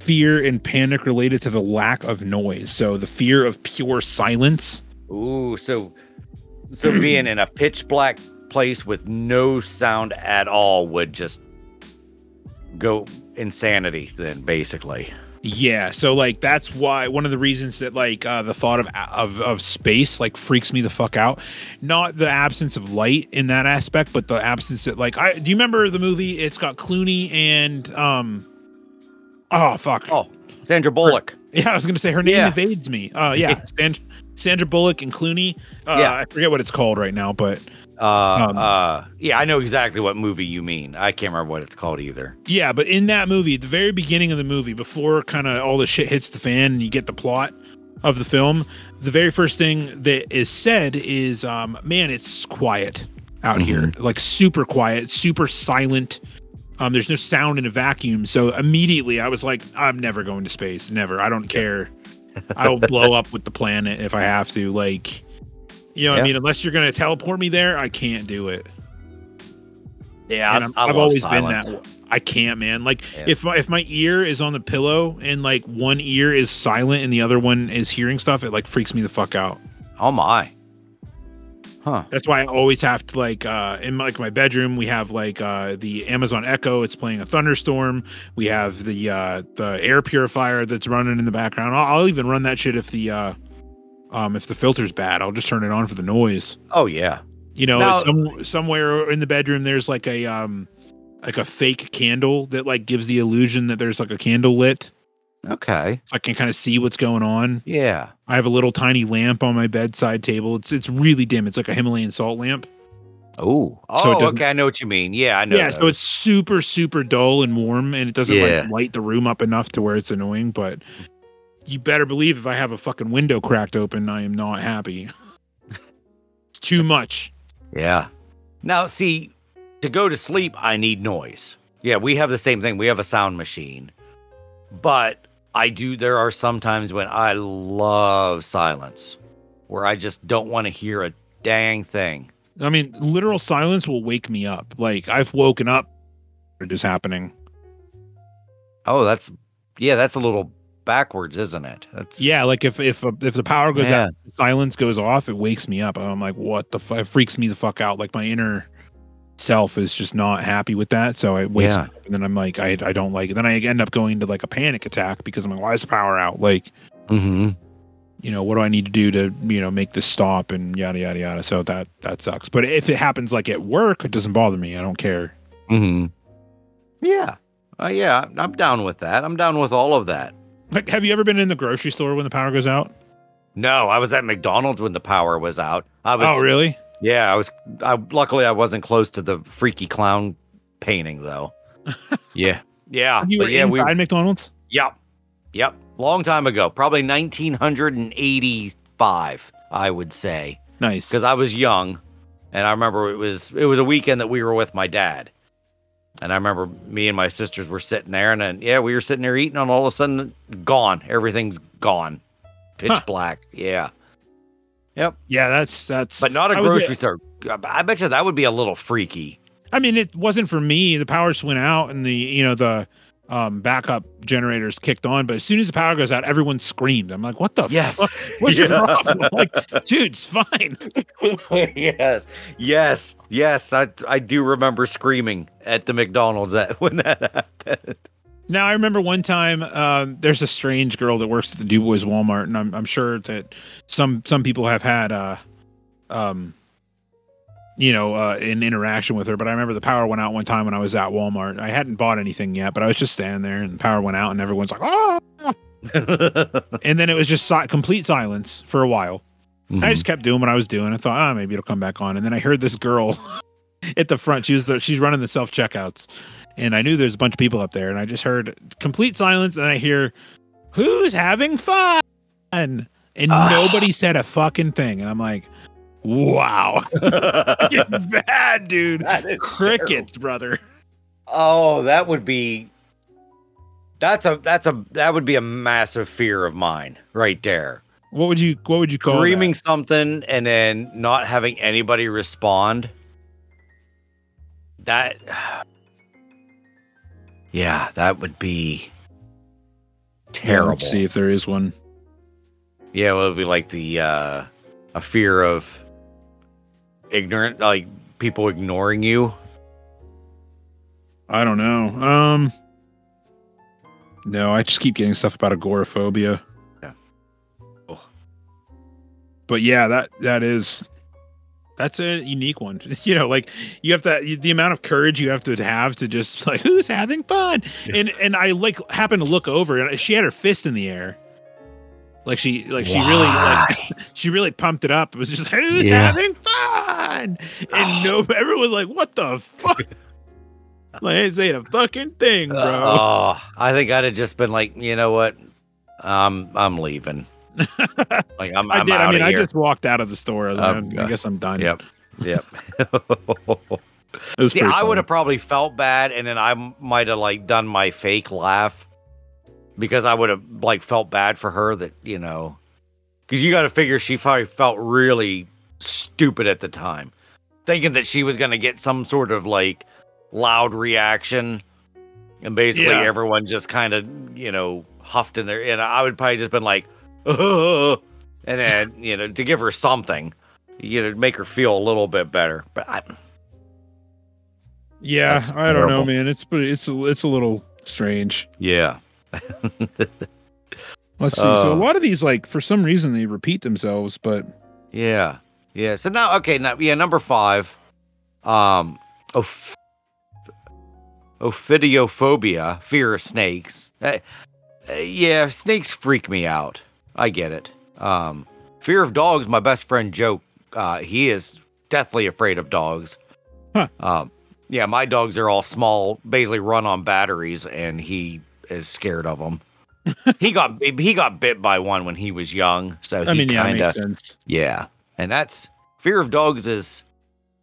fear and panic related to the lack of noise. So the fear of pure silence. Ooh, so so being in a pitch black place with no sound at all would just go insanity then basically. Yeah, so like that's why one of the reasons that like uh, the thought of of of space like freaks me the fuck out. Not the absence of light in that aspect, but the absence that like I do you remember the movie? It's got Clooney and um oh fuck Oh, Sandra Bullock. yeah I was gonna say her name Yeah. evades me. Uh yeah, Sandra, Sandra Bullock and Clooney. Uh, Yeah. I forget what it's called right now, but Uh Um, uh yeah, I know exactly what movie you mean. I can't remember what it's called either. Yeah, but in that movie, at the very beginning of the movie, before kind of all the shit hits the fan and you get the plot of the film, the very first thing that is said is, um, "Man, it's quiet out here, like super quiet, super silent. Um, there's no sound in a vacuum." So immediately, I was like, "I'm never going to space. Never. I don't care. I'll blow up with the planet if I have to. Like, you know, what Yeah. I mean, unless you're gonna teleport me there, I can't do it." Yeah, and I, I'm, I I've always silence. been that. I can't, man. Like Yeah. if my if my ear is on the pillow and like one ear is silent and the other one is hearing stuff, it like freaks me the fuck out. Oh my. Huh. That's why I always have to like uh in like my bedroom we have like uh the Amazon Echo, it's playing a thunderstorm. We have the uh the air purifier that's running in the background. I'll, I'll even run that shit if the uh um if the filter's bad. I'll just turn it on for the noise. Oh yeah. You know, Now- some somewhere in the bedroom there's like a um like a fake candle that like gives the illusion that there's like a candle lit. Okay. So I can kind of see what's going on. Yeah. I have a little tiny lamp on my bedside table. It's it's really dim. It's like a Himalayan salt lamp. Oh. So it Oh, doesn't- okay. I know what you mean. Yeah, I know. yeah, so it's super super dull and warm, and it doesn't Yeah. like light the room up enough to where it's annoying. But you better believe if I have a fucking window cracked open, I am not happy. it's too much. Yeah. Now, see, to go to sleep, I need noise. Yeah, we have the same thing. We have a sound machine. But I do, there are some times when I love silence where I just don't want to hear a dang thing. I mean, literal silence will wake me up. Like I've woken up, it is happening. Oh, that's, yeah, that's a little backwards, isn't it? That's, Yeah, like if if if the power goes Yeah. out, silence goes off, it wakes me up. I'm like, what the fuck? It freaks me the fuck out. Like my inner self is just not happy with that. So it wakes Yeah. me up, and then I'm like, I I don't like it. Then I end up going to like a panic attack because I'm like, why is the power out? Like, Mm-hmm. you know, what do I need to do to you know make this stop and yada yada yada. So that that sucks. But if it happens like at work, it doesn't bother me. I don't care. Mm-hmm. Yeah. Uh, yeah, I'm down with that. I'm down with all of that. Like, have you ever been in the grocery store when the power goes out? No, I was at McDonald's when the power was out. I was oh, really? Yeah, I was. I luckily I wasn't close to the freaky clown painting though. yeah, yeah, You were yeah, we. inside McDonald's? Yep, yep. Long time ago, probably 1985, I would say, Nice. because I was young, and I remember it was it was a weekend that we were with my dad, and I remember me and my sisters were sitting there, and then yeah, we were sitting there eating, and all of a sudden, gone. Everything's gone, pitch Huh. black. Yeah, yep. Yeah, that's that's. But not a I was- grocery store. I bet you that would be a little freaky. I mean, it wasn't for me. The power just went out, and the you know the um, backup generators kicked on. But as soon as the power goes out, everyone screamed. I'm like, "What the Yes. fuck? What's your Yeah. problem?" Like, dude, it's fine. yes, yes, yes. I I do remember screaming at the McDonald's that when that happened. Now I remember one time um, there's a strange girl that works at the DuBois Walmart, and I'm I'm sure that some some people have had uh um you know uh, an interaction with her. But I remember the power went out one time when I was at Walmart. I hadn't bought anything yet, but I was just standing there, and the power went out, and everyone's like, "Oh!" And then it was just si- complete silence for a while. Mm-hmm. I just kept doing what I was doing. I thought, oh, maybe it'll come back on. And then I heard this girl at the front. She was the, she's running the self checkouts, and I knew there's a bunch of people up there. And I just heard complete silence, and I hear, "Who's having fun?" And Ah. nobody said a fucking thing. And I'm like, wow, bad, dude. That Crickets, brother. Oh, that would be. That's a that's a that would be a massive fear of mine right there. What would you What would you call Screaming something and then not having anybody respond. That. Yeah, that would be that? terrible. Let's see if there is one. Yeah, well, it'd be like the uh a fear of ignorant, like people ignoring you. I don't know. Um, no, I just keep getting stuff about agoraphobia. Yeah. Oh. But yeah, that that is that's a unique one. You know, like you have to the amount of courage you have to have to just like who's having fun. And and I like happened to look over and she had her fist in the air. Like she like she really like she really pumped it up. It was just who's Yeah. having fun. And no everyone was like, what the fuck? like ain't a fucking thing, bro. Oh, I think I'd have just been like, you know what? Um, I'm leaving. Like I'm, I I'm did. out I mean, I just walked out of the store. I, Um, I'm- guess I'm done. Yep. Yep. See, I would have probably felt bad, and then I might have like done my fake laugh because I would have like felt bad for her that you know, because you got to figure she probably felt really stupid at the time, thinking that she was gonna get some sort of like loud reaction and basically Yeah. everyone just kind of you know huffed in there, and I would probably just been like, and then you know to give her something, you know, make her feel a little bit better. But I, Yeah, I don't know, man. It's but it's a, it's a little strange. yeah, Let's see. so a Oh. lot of these, like, for some reason, they repeat themselves, but yeah, yeah. So now, okay, now yeah, number five, um, oph- ophidiophobia, fear of snakes. Uh, uh, yeah, snakes freak me out. I get it. Um, fear of dogs. My best friend Joe, uh, he is deathly afraid of dogs. Huh. Um, yeah, my dogs are all small, basically run on batteries, and he is scared of them. he got he got bit by one when he was young, so I he mean, yeah, it kind makes of sense. yeah, and that's fear of dogs is.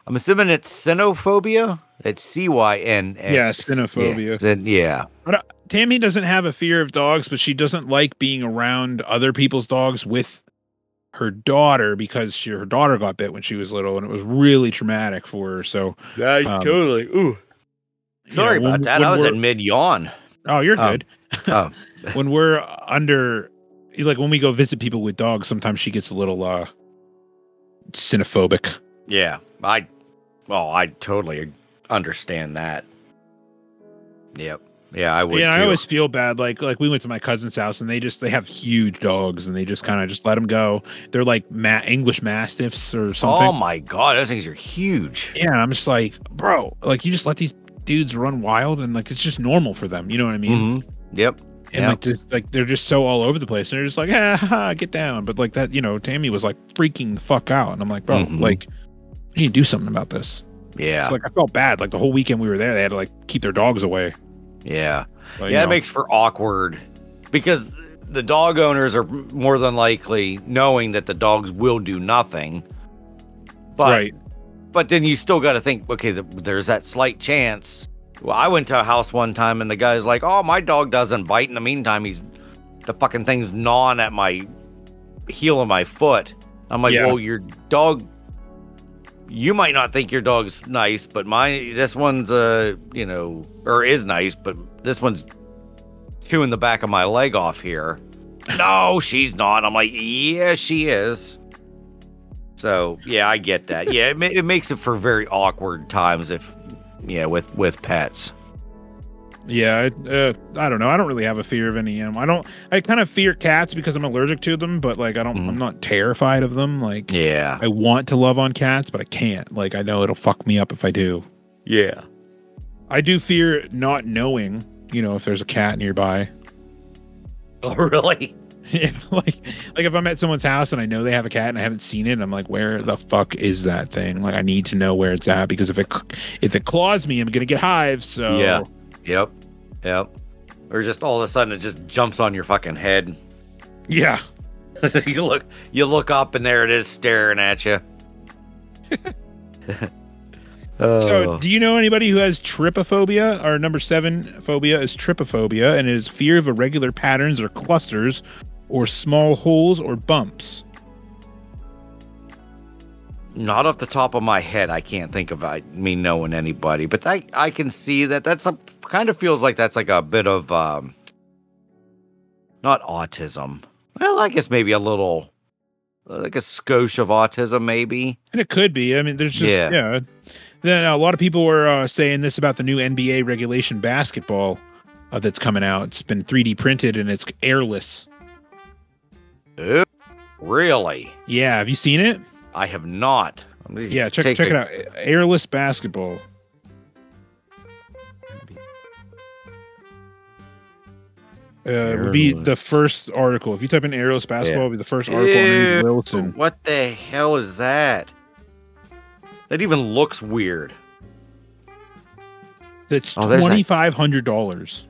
I'm assuming it's xenophobia. It's C Y N. Yeah, cynophobia. Yeah, yeah. Tammy doesn't have a fear of dogs, but she doesn't like being around other people's dogs with her daughter because she, her daughter got bit when she was little, and it was really traumatic for her. So, Um, totally. Ooh. you Sorry know, when- about that. when I was we're- in mid yawn. Oh, you're um, good. oh. when we're under, like when we go visit people with dogs, sometimes she gets a little uh cynophobic. Yeah, I. Well, I totally understand that. Yep. Yeah, I would yeah, too. I always feel bad. Like like we went to my cousin's house and they just they have huge dogs and they just kind of just let them go. They're like ma- English mastiffs or something. oh my god, those things are huge. yeah, I'm just like, bro, like you just let these dudes run wild and like it's just normal for them. You know what I mean? Mhm. Yep. And yeah. like just, like they're just so all over the place. And they're just like, ah, ha, get down. But like that, you know, Tammy was like freaking the fuck out, and I'm like, bro, Mhm. like you need to do something about this. Yeah. So like I felt bad. Like the whole weekend we were there, they had to like keep their dogs away. yeah. But, yeah, it know, makes for awkward because the dog owners are more than likely knowing that the dogs will do nothing. But right. but then you still got to think, okay, th there's that slight chance. Well, I went to a house one time and the guy's like, "Oh, my dog doesn't bite." In the meantime, he's the fucking thing's gnawing at my heel of my foot. I'm like, Yeah. "Well, your dog." You might not think your dog's nice, but my this one's uh, you know, or is nice, but this one's chewing the back of my leg off here. no, she's not. I'm like, yeah, she is. So yeah, I get that. Yeah, it, ma- it makes it for very awkward times if, yeah, with with pets. Yeah, I, uh, I don't know. I don't really have a fear of any animal. I don't. I kind of fear cats because I'm allergic to them, but like I don't. Mhm. I'm not terrified of them. Like Yeah, I want to love on cats, but I can't. Like I know it'll fuck me up if I do. yeah. I do fear not knowing. You know, if there's a cat nearby. Oh, really? Like like if I'm at someone's house and I know they have a cat and I haven't seen it, I'm like, where the fuck is that thing? Like I need to know where it's at because if it if it claws me, I'm gonna get hives. So Yeah. Yep, yep. Or just all of a sudden it just jumps on your fucking head. yeah. you look, you look up and there it is staring at you. So, oh. do you know anybody who has trypophobia? Our number seven phobia is trypophobia, and it is fear of irregular patterns or clusters, or small holes or bumps. Not off the top of my head, I can't think of I, me knowing anybody, but I I can see that that's a kind of feels like that's like a bit of um not autism. Well, I guess maybe a little like a skosh of autism, maybe. And it could be. I mean, there's just Yeah. yeah. Then a lot of people were uh, saying this about the new NBA regulation basketball uh, that's coming out. It's been 3D printed and it's airless. Really? Yeah, have you seen it? I have not. Yeah, check check a- it out. Airless basketball. Uh, it would be the first article. If you type in airless basketball, it'll be the first article Ew, Wilson. What the hell is that? That even looks weird. That's Oh, twenty five hundred dollars.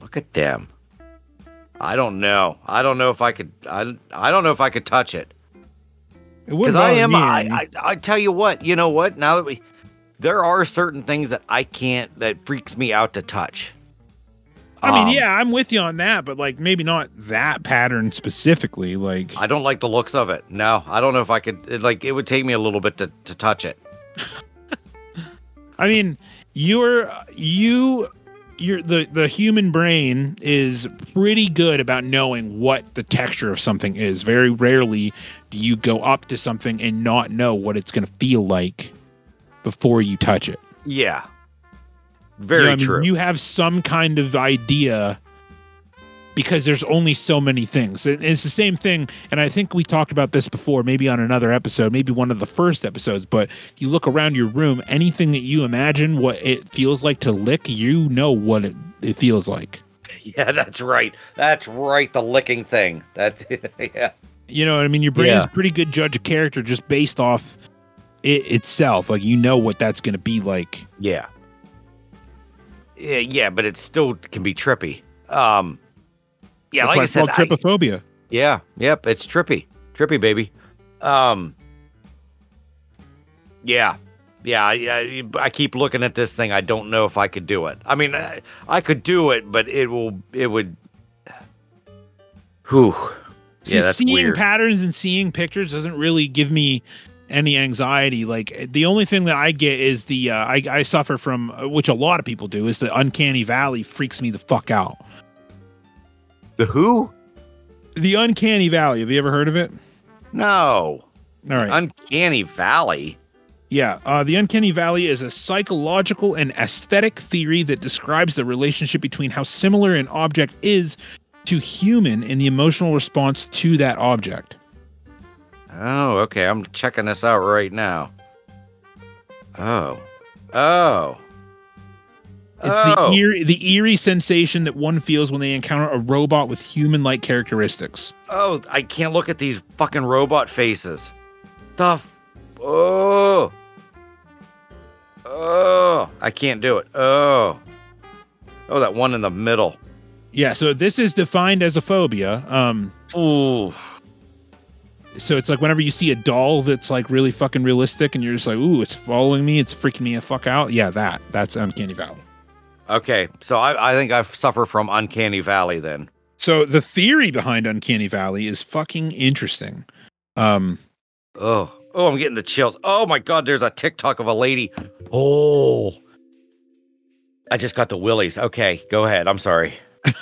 Look at them. I don't know. I don't know if I could. I, I don't know if I could touch it because I am. I. I I tell you what. You know what? Now that we, there are certain things that I can't. That freaks me out to touch. I mean, Um, yeah, I'm with you on that, but like maybe not that pattern specifically. Like, I don't like the looks of it. No, I don't know if I could. It, like, it would take me a little bit to to touch it. I mean, you're you you're the the human brain is pretty good about knowing what the texture of something is. Very rarely do you go up to something and not know what it's going to feel like before you touch it. Yeah. You Very know, I mean, true. You have some kind of idea because there's only so many things. It's the same thing. And I think we talked about this before, maybe on another episode, maybe one of the first episodes. But you look around your room, anything that you imagine what it feels like to lick, you know what it, it feels like. yeah, that's right. That's right. The licking thing. That's yeah. You know what I mean? Your brain is Yeah. a pretty good judge of character just based off it itself. Like you know what that's going to be like. Yeah. Yeah, yeah, but it still can be trippy. Um Yeah, That's like I it's said, called I- yeah, yep, it's trippy. Trippy baby. Um Yeah. Yeah, I, I, I keep looking at this thing. I don't know if I could do it. I mean, I, I could do it, but it will it would Whew. See, Yeah, that's seeing weird. patterns and seeing pictures doesn't really give me any anxiety. Like the only thing that I get is the uh, I, I suffer from, uh, which a lot of people do, is the uncanny valley freaks me the fuck out. The who? The uncanny valley. Have you ever heard of it? No. All right. Uncanny Valley. Yeah, uh, the uncanny valley is a psychological and aesthetic theory that describes the relationship between how similar an object is to human and the emotional response to that object. Oh, okay. I'm checking this out right now. Oh. Oh. It's oh. the eerie, the eerie sensation that one feels when they encounter a robot with human-like characteristics. Oh, I can't look at these fucking robot faces. The f- Oh. Oh, I can't do it. Oh. Oh, that one in the middle. Yeah, so this is defined as a phobia. Um, Ooh. so it's like whenever you see a doll that's like really fucking realistic, and you're just like, "Ooh, it's following me, it's freaking me the fuck out." Yeah, that that's uncanny valley. Okay, so I, I think I suffer from uncanny valley then. So the theory behind uncanny valley is fucking interesting. Um, Oh, oh, I'm getting the chills. Oh my god, there's a TikTok of a lady. Oh, I just got the willies. Okay, go ahead. I'm sorry.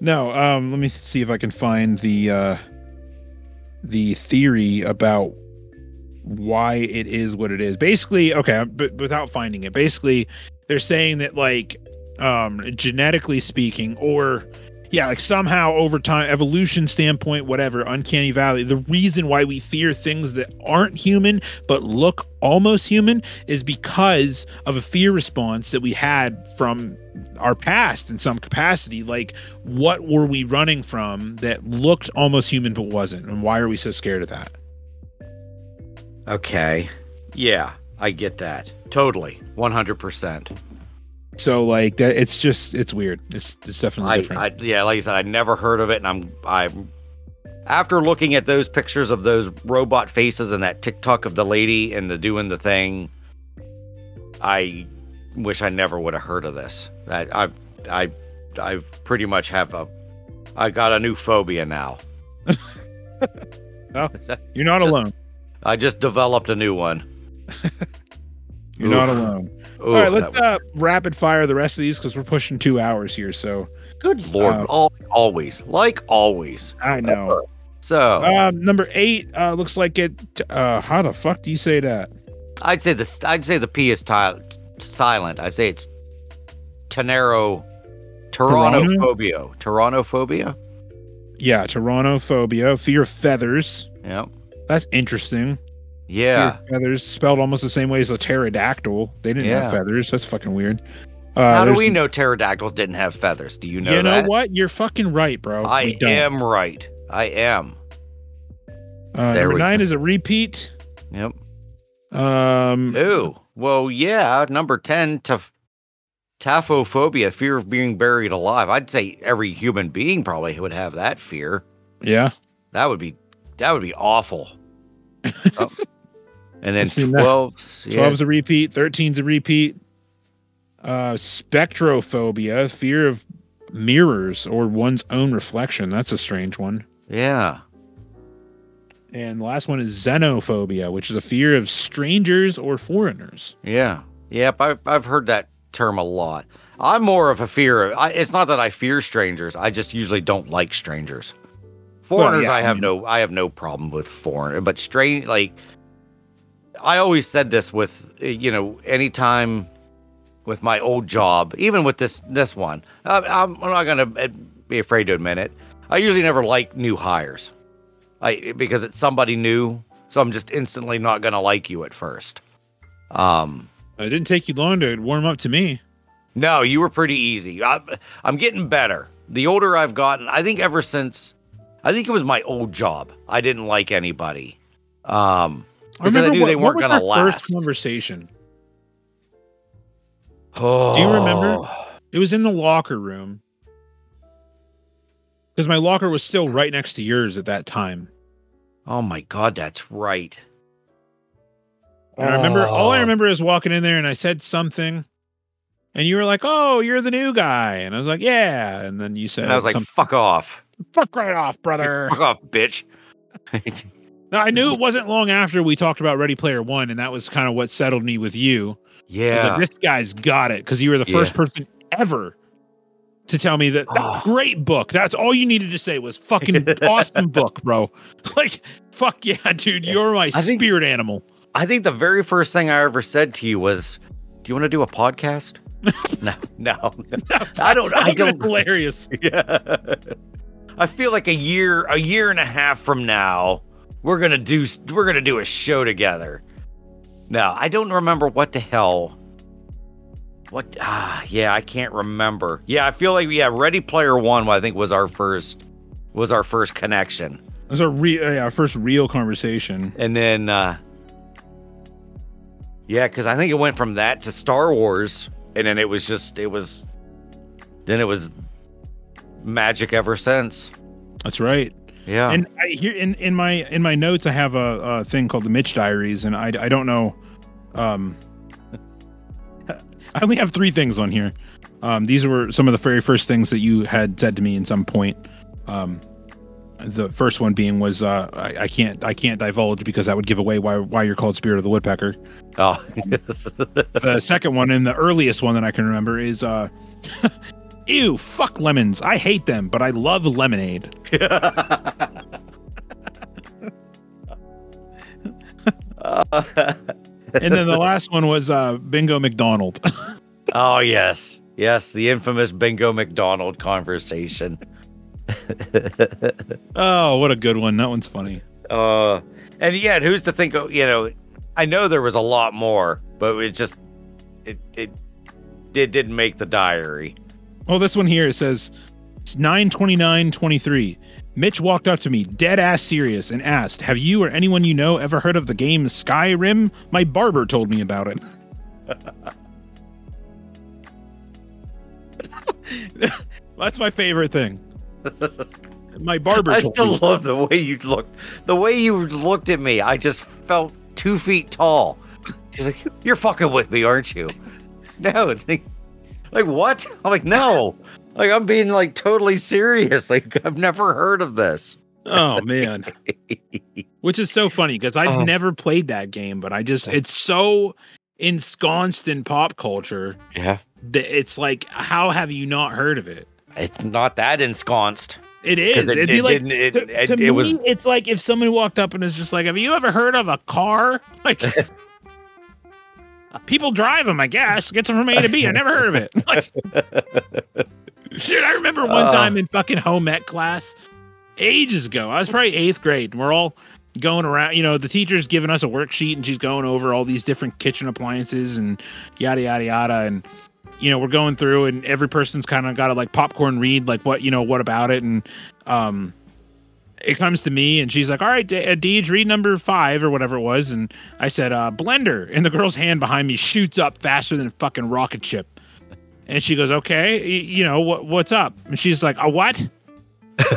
no, um, let me see if I can find the uh, the theory about why it is what it is. Basically, okay, but without finding it, basically, they're saying that like um, genetically speaking, or yeah, like somehow over time, evolution standpoint, whatever, uncanny valley. The reason why we fear things that aren't human but look almost human is because of a fear response that we had from our past in some capacity. Like, what were we running from that looked almost human but wasn't, and why are we so scared of that? Okay, yeah, I get that totally, 100. percent So like that, it's just it's weird. It's it's definitely I, different. I, yeah, like I said, I never heard of it, and I'm, I'm. After looking at those pictures of those robot faces and that TikTok of the lady and the doing the thing, I wish I never would have heard of this. I, I, I, I pretty much have a, I got a new phobia now. You're not just- alone. I just developed a new one. You're not alone. Ooh, All right, let's uh rapid fire the rest of these because we're pushing two hours here. So good lord, uh, al- always, like always. I know. So Um, number eight uh looks like it. Uh, how the fuck do you say that? I'd say the I'd say the P is ti- silent. I'd say it's Tenero Torontophobia. Torontophobia? Yeah, Pteronophobia, fear of feathers. Yep. That's interesting. Yeah. feathers spelled almost the same way as a pterodactyl. They didn't have feathers. That's fucking weird. Uh, How do we know pterodactyls didn't have feathers? Do you know you know that? what? You're fucking right, bro. I am right. I am. Uh, There number nine go. is a repeat. Yep. Um, Ooh. Well, yeah. Number 10, taf- taphophobia, fear of being buried alive. I'd say every human being probably would have that fear. yeah. That would be that would be awful. Oh. And then I've seen that. 12, yeah, 12's a repeat. 13's a repeat. Uh, spectrophobia, fear of mirrors or one's own reflection. That's a strange one. yeah. And the last one is xenophobia, which is a fear of strangers or foreigners. Yeah. Yep. I've, I've heard that term a lot. I'm more of a fear of. I, it's not that I fear strangers. I just usually don't like strangers. Foreigners, yeah, I I have mean- no. I have no problem with foreign, but strange. Like, I always said this with uh, you know anytime with my old job, even with this this one. I, I'm, I'm not gonna uh, be afraid to admit it. I usually never like new hires, I because it's somebody new. So I'm just instantly not gonna like you at first. Um. It didn't take you long to warm up to me. No, you were pretty easy. I, I'm getting better. The older I've gotten, I think ever since, I think it was my old job. I didn't like anybody. Um, I because I, remember knew what, they weren't gonna our last. first conversation. Oh. Do you remember? It was in the locker room. Because my locker was still right next to yours at that time. Oh my god, that's right. And I remember all I Oh. remember is walking in there and I said something. And you were like, Oh, you're the new guy. And I was like, Yeah. And then you said And I was like, "Fuck off, fuck right off, brother. fuck off, bitch." now I knew it wasn't long after we talked about Ready Player One, and that was kind of what settled me with you. Yeah, like, this guy's got it because you were the first Yeah. person ever to tell me that, that Oh. great book. That's all you needed to say was fucking awesome book, bro. Like, fuck yeah, dude, you're my I think- spirit animal. I think the very first thing I ever said to you was, "Do you want to do a podcast?" no, no, I don't. I don't. hilarious. Yeah. I feel like a year, a year and a half from now, we're gonna do we're gonna do a show together. No, I don't remember what the hell. What? Ah, yeah, I can't remember. Yeah, I feel like yeah, Ready Player One, I think was our first was our first connection, It was our re- uh, yeah, first real conversation. and then uh yeah, because I think it went from that to Star Wars, and then it was just it was then it was magic ever since. That's right. Yeah. And I, here in, in my in my notes, I have a, a thing called the Mitch Diaries, and I, I don't know. Um, I only have three things on here. Um, these were some of the very first things that you had said to me in some point. Um, the first one being was uh, I, I can't I can't divulge because that would give away why why you're called Spirit of the Woodpecker. Oh, The second one and the earliest one that I can remember is uh, ew fuck lemons I hate them but I love lemonade. And then the last one was uh, Bingo McDonald. oh yes, yes, the infamous Bingo McDonald conversation. Oh, what a good one. That one's funny. Uh, and yet, who's to think? of You know, I know there was a lot more, but it just it it it didn't make the diary. Well, this one here it says it's 92923. Mitch walked up to me, dead ass serious, and asked, Have you or anyone you know ever heard of the game Skyrim? My barber told me about it. That's my favorite thing. My barber I still me. love the way you looked. The way you looked at me, I just felt two feet tall. She's like, "You're fucking with me, aren't you?" No, it's like, like what? I'm like, no. Like I'm being like totally serious. Like I've never heard of this. Oh man. Which is so funny because I've Oh. never played that game, but I just it's so ensconced in pop culture Yeah, that it's like, how have you not heard of it? it's not that ensconced. It is. it- It'd be it like it- to, to me, was- it's like if someone walked up and was just like, "Have you ever heard of a car?" Like, people drive them, I guess. Gets them from A to B. I never heard of it. Like, dude, I remember one Uh. time in fucking home ec class, ages ago. I was probably eighth grade, and we're all going around. You know, the teacher's giving us a worksheet, and she's going over all these different kitchen appliances and yada yada yada, and you know, we're going through and every person's kind of got to like popcorn read, like what, you know, what about it. And, um, it comes to me and she's like, all right, uh, Deej, read number five or whatever it was. And I said, uh, blender. And the girl's hand behind me shoots up faster than a fucking rocket ship. And she goes, okay, you know, what, what's up? And she's like, a what?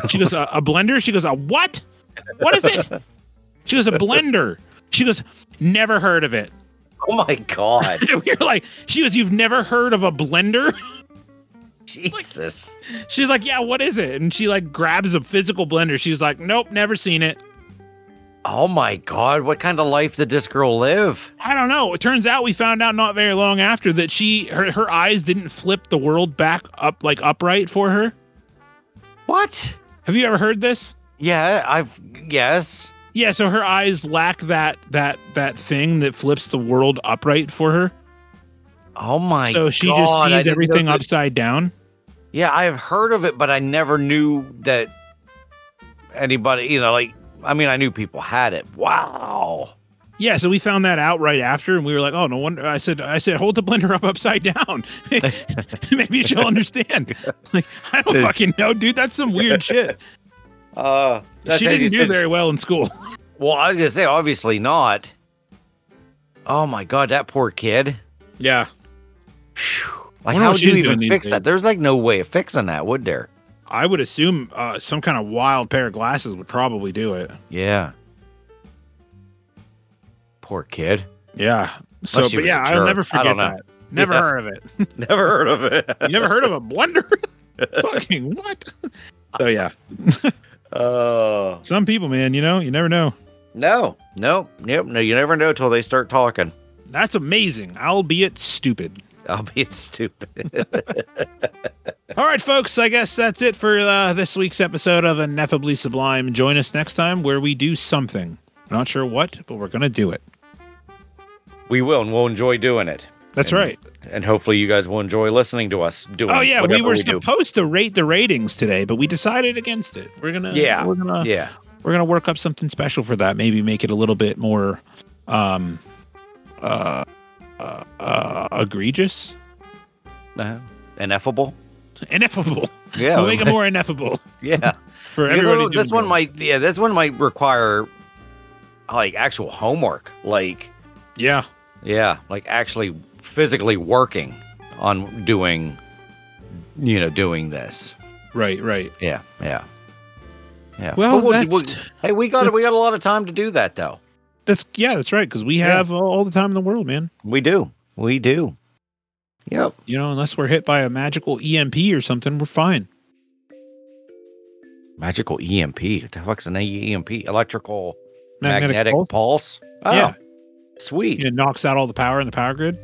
She goes, a, a blender? She goes, a what? What is it? She goes, a blender. She goes, never heard of it. Oh my god, we were like, she goes, you've never heard of a blender? Jesus! She's like, yeah, what is it? And she like grabs a physical blender. She's like, nope, never seen it. Oh my god, what kind of life did this girl live? I don't know. It turns out we found out not very long after that she her, her eyes didn't flip the world back up like upright for her. What? Have you ever heard this? Yeah, I've yes. Yeah, so her eyes lack that that that thing that flips the world upright for her. Oh my God. so she God, just sees everything upside down. Yeah, I've heard of it, but I never knew that anybody, you know, like I mean, I knew people had it. Wow. Yeah, so we found that out right after, and we were like, "Oh, no wonder." I said, "I said, hold the blender up upside down. Maybe she'll understand." Like, I don't fucking know, dude. That's some weird shit. Uh she didn't do very well in school. Well, I was gonna say, obviously not. Oh my god, that poor kid. Yeah, Phew. Like, how would you even fix days. that? There's like no way of fixing that, would there? I would assume uh, some kind of wild pair of glasses would probably do it. Yeah. Poor kid. Yeah. So, but yeah, I'll never forget that. Never Yeah. heard of it. Never heard of it. You never heard of a blunder? Fucking what? So yeah, Oh. some people, man, you know, you never know. no, no, nope, no. You never know till they start talking. That's amazing, albeit stupid. I'll be stupid. All right, folks, I guess that's it for uh, this week's episode of Ineffably Sublime. Join us next time where we do something. We're not sure what, but we're going to do it. we will, and we'll enjoy doing it. That's And- right. And hopefully, you guys will enjoy listening to us doing. Oh, yeah, we were we do. supposed to rate the ratings today, but we decided against it. We're going to, Yeah, we're to, Yeah. we're to work up something special for that. Maybe make it a little bit more, um, uh, uh, uh egregious, Uh-huh. Ineffable. ineffable. Yeah. we'll make it more ineffable yeah. for Because everybody. this one might. Yeah. This one might require like actual homework. Like. yeah. Yeah, like actually physically working on doing, you know, doing this. Right, right. Yeah, yeah, yeah. Well, But that's- hey, we got we got a lot of time to do that, though. That's yeah, that's right. Because we Yeah. have all, all the time in the world, man. We do, we do. Yep. You know, unless we're hit by a magical EMP or something, we're fine. Magical EMP. What the fuck's an EMP? Electrical Magnetic magnetic, pulse? pulse. Oh, Yeah. sweet. It knocks out all the power in the power grid.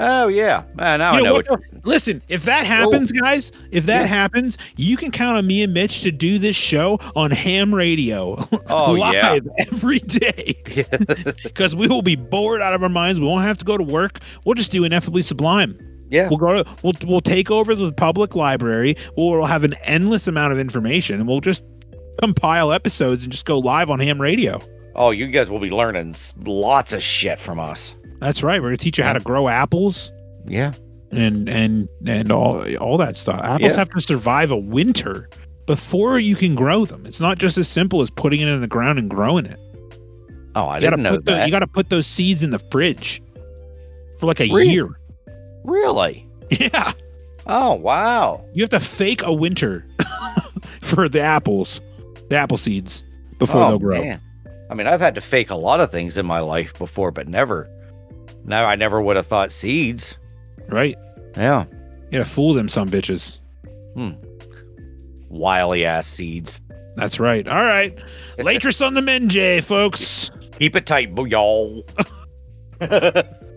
Oh yeah. Ah, now You I know know what, though? Listen, if that happens, guys, if that Yeah. happens, you can count on me and Mitch to do this show on ham radio Oh live yeah. every day because we will be bored out of our minds. We won't have to go to work. We'll just do ineffably sublime. yeah. We'll go to we'll we'll take over the public library. We'll have an endless amount of information, and we'll just compile episodes and just go live on ham radio. Oh, you guys will be learning lots of shit from us. That's right. We're gonna teach you how to grow apples Yeah. and and and all all that stuff. Apples Yeah. have to survive a winter before you can grow them. It's not just as simple as putting it in the ground and growing it. Oh, I didn't know that. you got to put those seeds in the fridge for like a Really? year. really? Yeah, Oh wow. you have to fake a winter for the apples, the apple seeds before oh, they'll grow. Man. I mean, I've had to fake a lot of things in my life before, but never. Now I never would have thought seeds. Right? Yeah. You gotta fool them, some bitches. Hmm. Wily ass seeds. That's right. All right, Latris on the Menjay, folks. Keep it tight, boo- y'all.